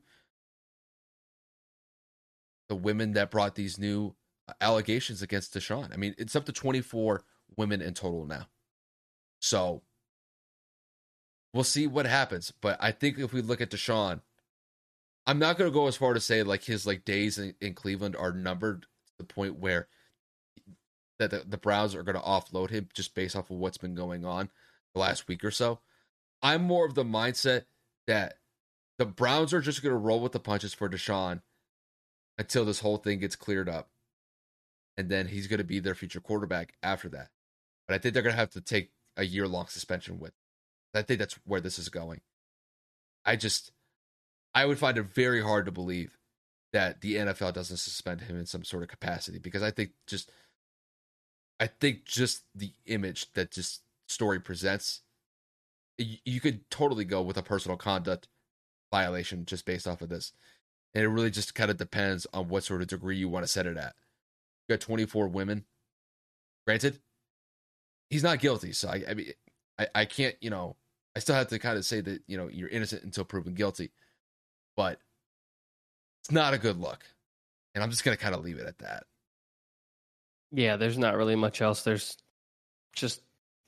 the women that brought these new uh, allegations against Deshaun. I mean, it's up to 24 women in total now. So we'll see what happens. But I think if we look at Deshaun, I'm not going to go as far to say like his like days in, in Cleveland are numbered to the point where that the, the Browns are going to offload him just based off of what's been going on the last week or so. I'm more of the mindset that the Browns are just going to roll with the punches for Deshaun until this whole thing gets cleared up. And then he's going to be their future quarterback after that. But I think they're going to have to take a year long suspension with. I think that's where this is going. I just, I would find it very hard to believe that the NFL doesn't suspend him in some sort of capacity because I think just, I think just the image that just story presents, you, you could totally go with a personal conduct violation just based off of this. And it really just kind of depends on what sort of degree you want to set it at. You got 24 women. Granted, he's not guilty. So I, I mean, I, I can't, you know, I still have to kind of say that, you know, you're innocent until proven guilty, but it's not a good look. And I'm just going to kind of leave it at that. Yeah, there's not really much else. There's just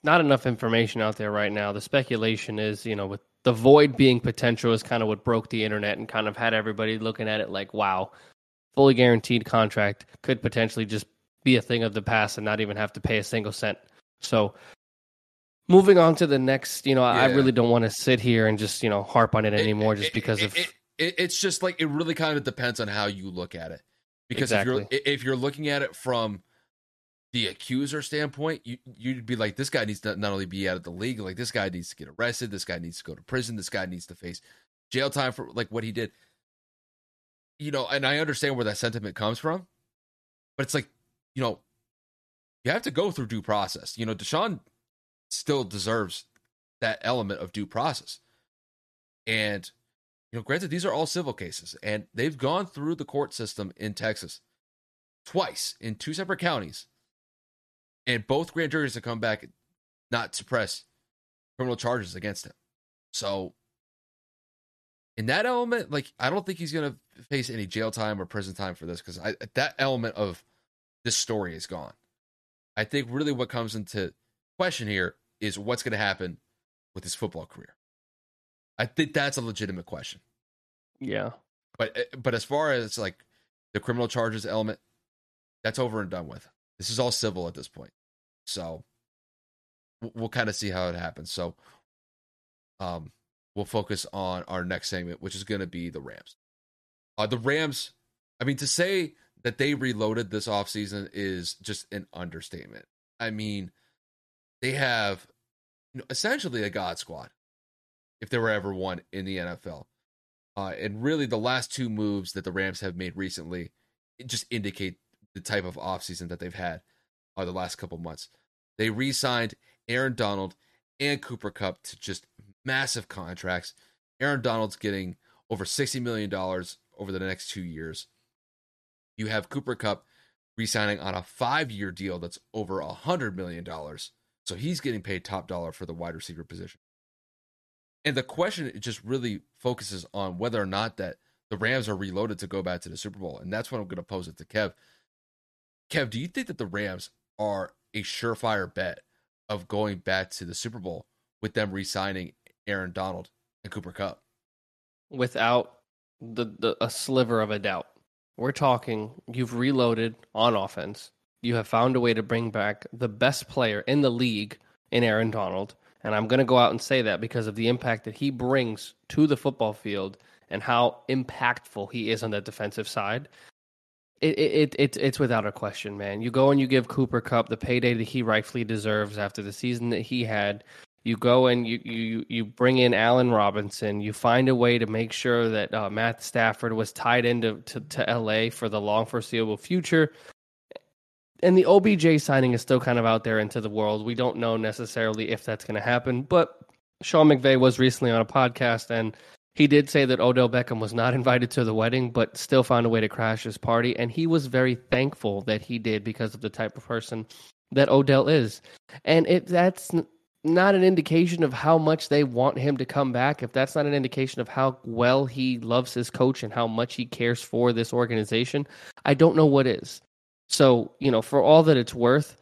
not enough information out there right now. The speculation is, you know, with the void being potential is kind of what broke the internet and kind of had everybody looking at it like, wow, fully guaranteed contract could potentially just be a thing of the past and not even have to pay a single cent. So moving on to the next, you know, yeah. I really don't want to sit here and just, you know, harp on it anymore it, just because it, of it, it's just like it really kind of depends on how you look at it. Because exactly. if you're if you're looking at it from the accuser standpoint, you you'd be like, this guy needs to not only be out of the league, like this guy needs to get arrested, this guy needs to go to prison, this guy needs to face jail time for like what he did. You know, and I understand where that sentiment comes from, but it's like, you know, you have to go through due process. You know, Deshaun still deserves that element of due process. And, you know, granted, these are all civil cases, and they've gone through the court system in Texas twice in two separate counties. And both grand juries have come back not suppress criminal charges against him. So, in that element, like, I don't think he's going to face any jail time or prison time for this because that element of this story is gone. I think really what comes into question here is what's going to happen with his football career. I think that's a legitimate question. Yeah. But eh, but as far as like the criminal charges element, that's over and done with. This is all civil at this point. So we'll, we'll kind of see how it happens. So um we'll focus on our next segment, which is going to be the Rams. Uh the Rams, I mean to say that they reloaded this offseason is just an understatement. I mean, they have you know, essentially a god squad, if there were ever one in the NFL. Uh, and really, the last two moves that the Rams have made recently just indicate the type of offseason that they've had uh, the last couple months. They re signed Aaron Donald and Cooper Kupp to just massive contracts. Aaron Donald's getting over $60 million over the next two years. You have Cooper Kupp re signing on a five year deal that's over a $100 million. So he's getting paid top dollar for the wide receiver position. And the question it just really focuses on whether or not that the Rams are reloaded to go back to the Super Bowl. And that's what I'm going to pose it to Kev. Kev, do you think that the Rams are a surefire bet of going back to the Super Bowl with them re-signing Aaron Donald and Cooper Kupp? Without the, the a sliver of a doubt. We're talking you've reloaded on offense. You have found a way to bring back the best player in the league in Aaron Donald. And I'm going to go out and say that because of the impact that he brings to the football field and how impactful he is on the defensive side. It, it, it, it's without a question, man. You go and you give Cooper Kupp the payday that he rightfully deserves after the season that he had. You go and you, you, you bring in Allen Robinson. You find a way to make sure that uh, Matt Stafford was tied into to, to LA for the long foreseeable future. And the OBJ signing is still kind of out there into the world. We don't know necessarily if that's going to happen, but Sean McVay was recently on a podcast and he did say that Odell Beckham was not invited to the wedding, but still found a way to crash his party. And he was very thankful that he did because of the type of person that Odell is. And if that's not an indication of how much they want him to come back, if that's not an indication of how well he loves his coach and how much he cares for this organization, I don't know what is. So, you know, for all that it's worth,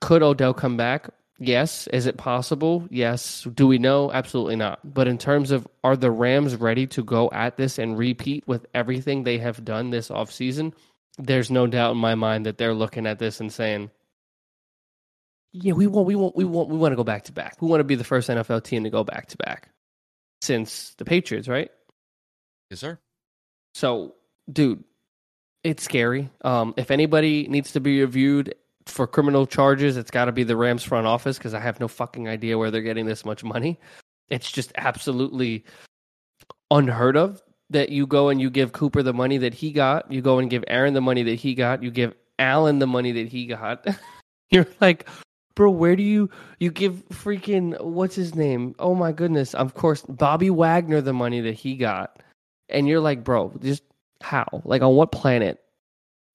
could Odell come back? Yes. Is it possible? Yes. Do we know? Absolutely not. But in terms of are the Rams ready to go at this and repeat with everything they have done this offseason? There's no doubt in my mind that they're looking at this and saying, yeah, we want, we want, we want, we want to go back to back. We want to be the first NFL team to go back to back since the Patriots, right? Yes, sir. So, dude, it's scary. Um, if anybody needs to be reviewed for criminal charges, it's got to be the Rams front office because I have no fucking idea where they're getting this much money. It's just absolutely unheard of that you go and you give Cooper the money that he got, you go and give Aaron the money that he got, you give Allen the money that he got. You're like, bro, where do you you give freaking what's his name? Oh my goodness, of course, Bobby Wagner the money that he got, and you're like, bro, just how? Like on what planet?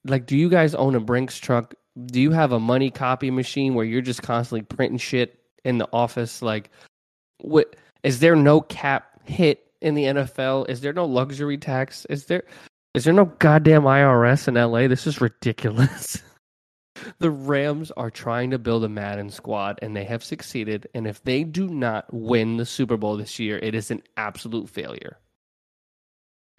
Like, do you guys own a Brinks truck? Do you have a money copy machine where you're just constantly printing shit in the office? Like, what is there no cap hit in the NFL? Is there no luxury tax? Is there is there no goddamn IRS in LA? This is ridiculous. the Rams are trying to build a Madden squad and they have succeeded. And if they do not win the Super Bowl this year, it is an absolute failure.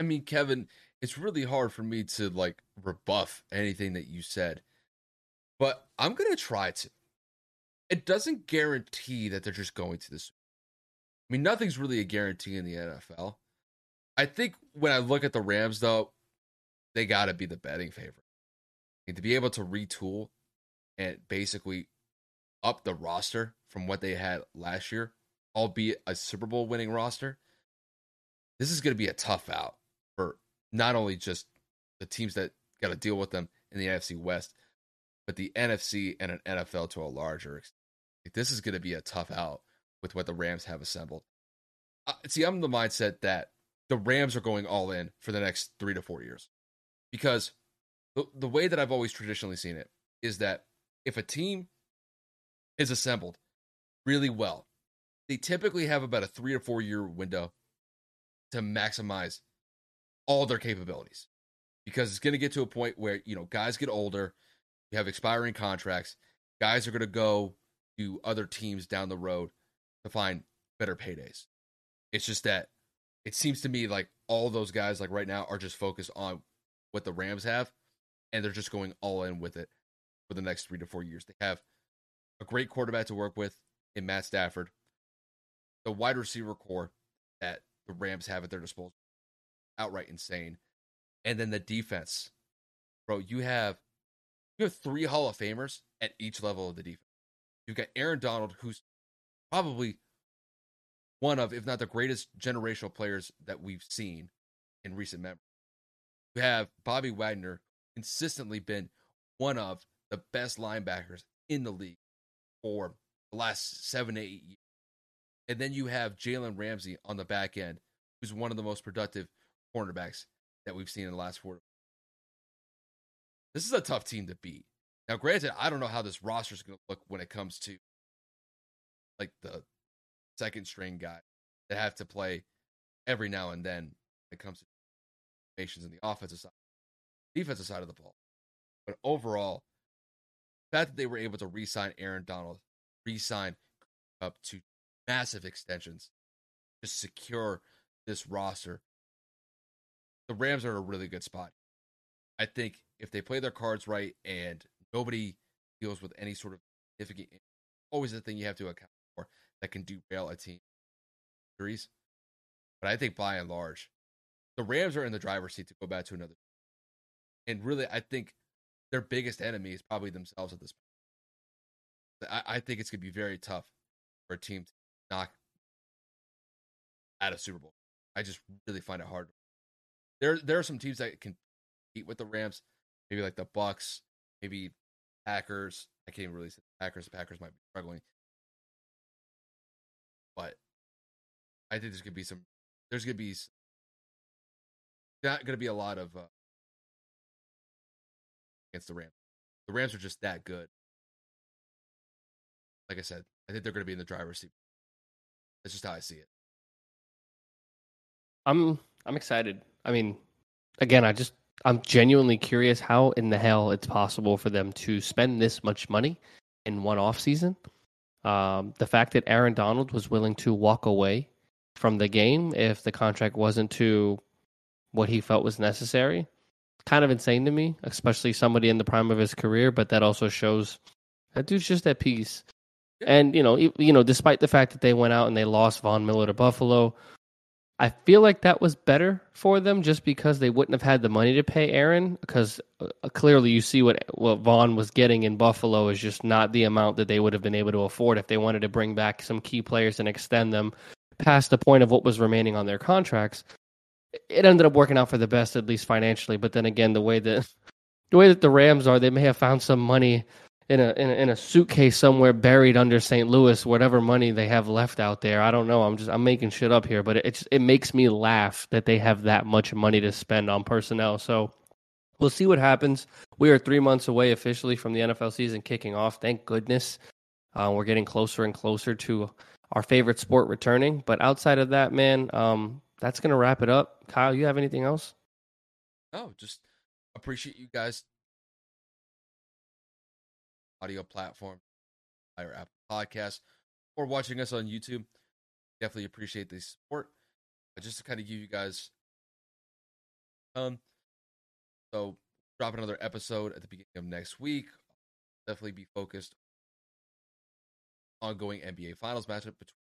I mean, Kevin, it's really hard for me to like rebuff anything that you said, but I'm gonna try to. It doesn't guarantee that they're just going to this. I mean, nothing's really a guarantee in the NFL. I think when I look at the Rams, though, they got to be the betting favorite. And to be able to retool and basically up the roster from what they had last year, albeit a Super Bowl winning roster, this is going to be a tough out for not only just the teams that got to deal with them in the NFC West, but the NFC and an NFL to a larger extent. This is going to be a tough out with what the Rams have assembled. Uh, see, I'm the mindset that the Rams are going all in for the next three to four years because the, the way that I've always traditionally seen it is that if a team is assembled really well, they typically have about a three or four year window to maximize all their capabilities because it's going to get to a point where you know guys get older you have expiring contracts guys are going to go to other teams down the road to find better paydays. It's just that it seems to me like all those guys like right now are just focused on what the rams have and they're just going all in with it for the next three to four years they have a great quarterback to work with in matt stafford the wide receiver corps that the rams have at their disposal outright insane. And then the defense, bro, you have you have three Hall of Famers at each level of the defense. You've got Aaron Donald, who's probably one of, if not the greatest generational players that we've seen in recent memory. You have Bobby Wagner, consistently been one of the best linebackers in the league for the last seven, eight years. And then you have Jalen Ramsey on the back end, who's one of the most productive cornerbacks that we've seen in the last four. This is a tough team to beat. Now, granted, I don't know how this roster is going to look when it comes to like the second string guy that have to play every now and then when it comes to formations in the offensive side, defensive side of the ball. But overall, the fact that they were able to re-sign Aaron Donald, re-sign Kupp to massive extensions, to secure this roster, the Rams are in a really good spot. I think if they play their cards right and nobody deals with any sort of significant, always the thing you have to account for that can derail a team injuries. But I think by and large, the Rams are in the driver's seat to go back to another. And really, I think their biggest enemy is probably themselves at this point. I, I think it's going to be very tough for a team to knock at a Super Bowl. I just really find it hard. There, there are some teams that can compete with the Rams, maybe like the Bucs, maybe Packers. I can't even really say Packers. The Packers might be struggling, but I think there's gonna be some. There's gonna be not gonna be a lot of uh, against the Rams. The Rams are just that good. Like I said, I think they're gonna be in the driver's seat. That's just how I see it. I'm I'm excited. I mean, again, I just I'm genuinely curious how in the hell it's possible for them to spend this much money in one off season. Um, the fact that Aaron Donald was willing to walk away from the game if the contract wasn't to what he felt was necessary. Kind of insane to me, especially somebody in the prime of his career. But that also shows that dude's just at peace. And you know, you know, despite the fact that they went out and they lost Von Miller to Buffalo, I feel like that was better for them just because they wouldn't have had the money to pay Aaron. Because uh, clearly, you see what what Von was getting in Buffalo is just not the amount that they would have been able to afford if they wanted to bring back some key players and extend them past the point of what was remaining on their contracts. It ended up working out for the best, at least financially. But then again, the way that the way that the Rams are, they may have found some money in a, in a in a suitcase somewhere buried under St. Louis, whatever money they have left out there. I don't know. I'm just I'm making shit up here, but it, it's it makes me laugh that they have that much money to spend on personnel. So we'll see what happens. We are three months away officially from the NFL season kicking off. Thank goodness. Uh, we're getting closer and closer to our favorite sport returning. But outside of that, man, um, that's gonna wrap it up. Kyle, you have anything else? No, just appreciate you guys. Audio platform, or Apple Podcast, or watching us on YouTube. Definitely appreciate the support. But just to kind of give you guys, um, so drop another episode at the beginning of next week. Definitely be focused on ongoing NBA Finals matchup between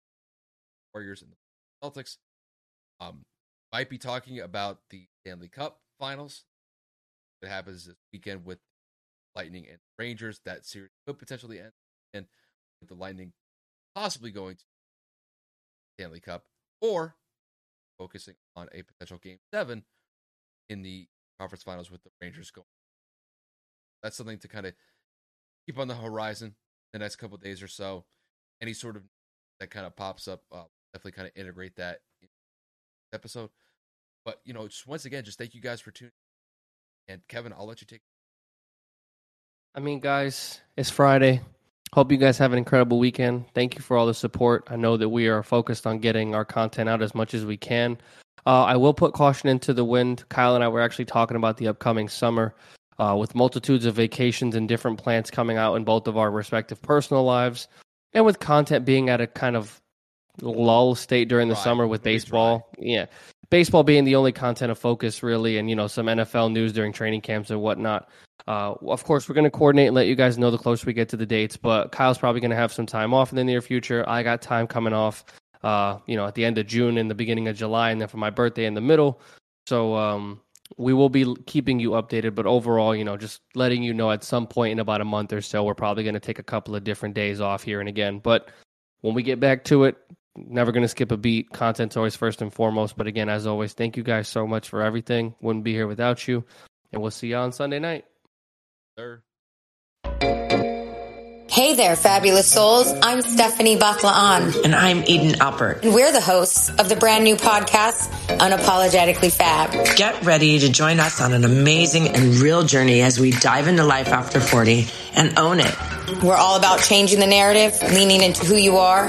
Warriors and the Celtics. Um, might be talking about the Stanley Cup Finals. that happens this weekend with Lightning and Rangers. That series could potentially end, and with the Lightning possibly going to Stanley Cup, or focusing on a potential Game Seven in the conference finals with the Rangers going. That's something to kind of keep on the horizon the next couple days or so any sort of that kind of pops up, uh, definitely kind of integrate that episode. But you know, just once again, just thank you guys for tuning. In. And Kevin, I'll let you take. I mean, guys, it's Friday. Hope you guys have an incredible weekend. Thank you for all the support. I know that we are focused on getting our content out as much as we can. Uh, I will put caution into the wind. Kyle and I were actually talking about the upcoming summer uh, with multitudes of vacations and different plans coming out in both of our respective personal lives and with content being at a kind of lull state during the summer with baseball. Yeah. Baseball being the only content of focus, really, and you know some NFL news during training camps and whatnot. Uh, of course, we're going to coordinate and let you guys know the closer we get to the dates. But Kyle's probably going to have some time off in the near future. I got time coming off, uh, you know, at the end of June and the beginning of July, and then for my birthday in the middle. So um, we will be keeping you updated. But overall, you know, just letting you know at some point in about a month or so, we're probably going to take a couple of different days off here and again. But when we get back to it, never going to skip a beat. Content's always first and foremost. But again, as always, thank you guys so much for everything. Wouldn't be here without you. And we'll see you on Sunday night. Sir. Hey there, fabulous souls. I'm Stephanie Baklaan. And I'm Eden Alpert. And we're the hosts of the brand new podcast, Unapologetically Fab. Get ready to join us on an amazing and real journey as we dive into life after 40 and own it. We're all about changing the narrative, leaning into who you are,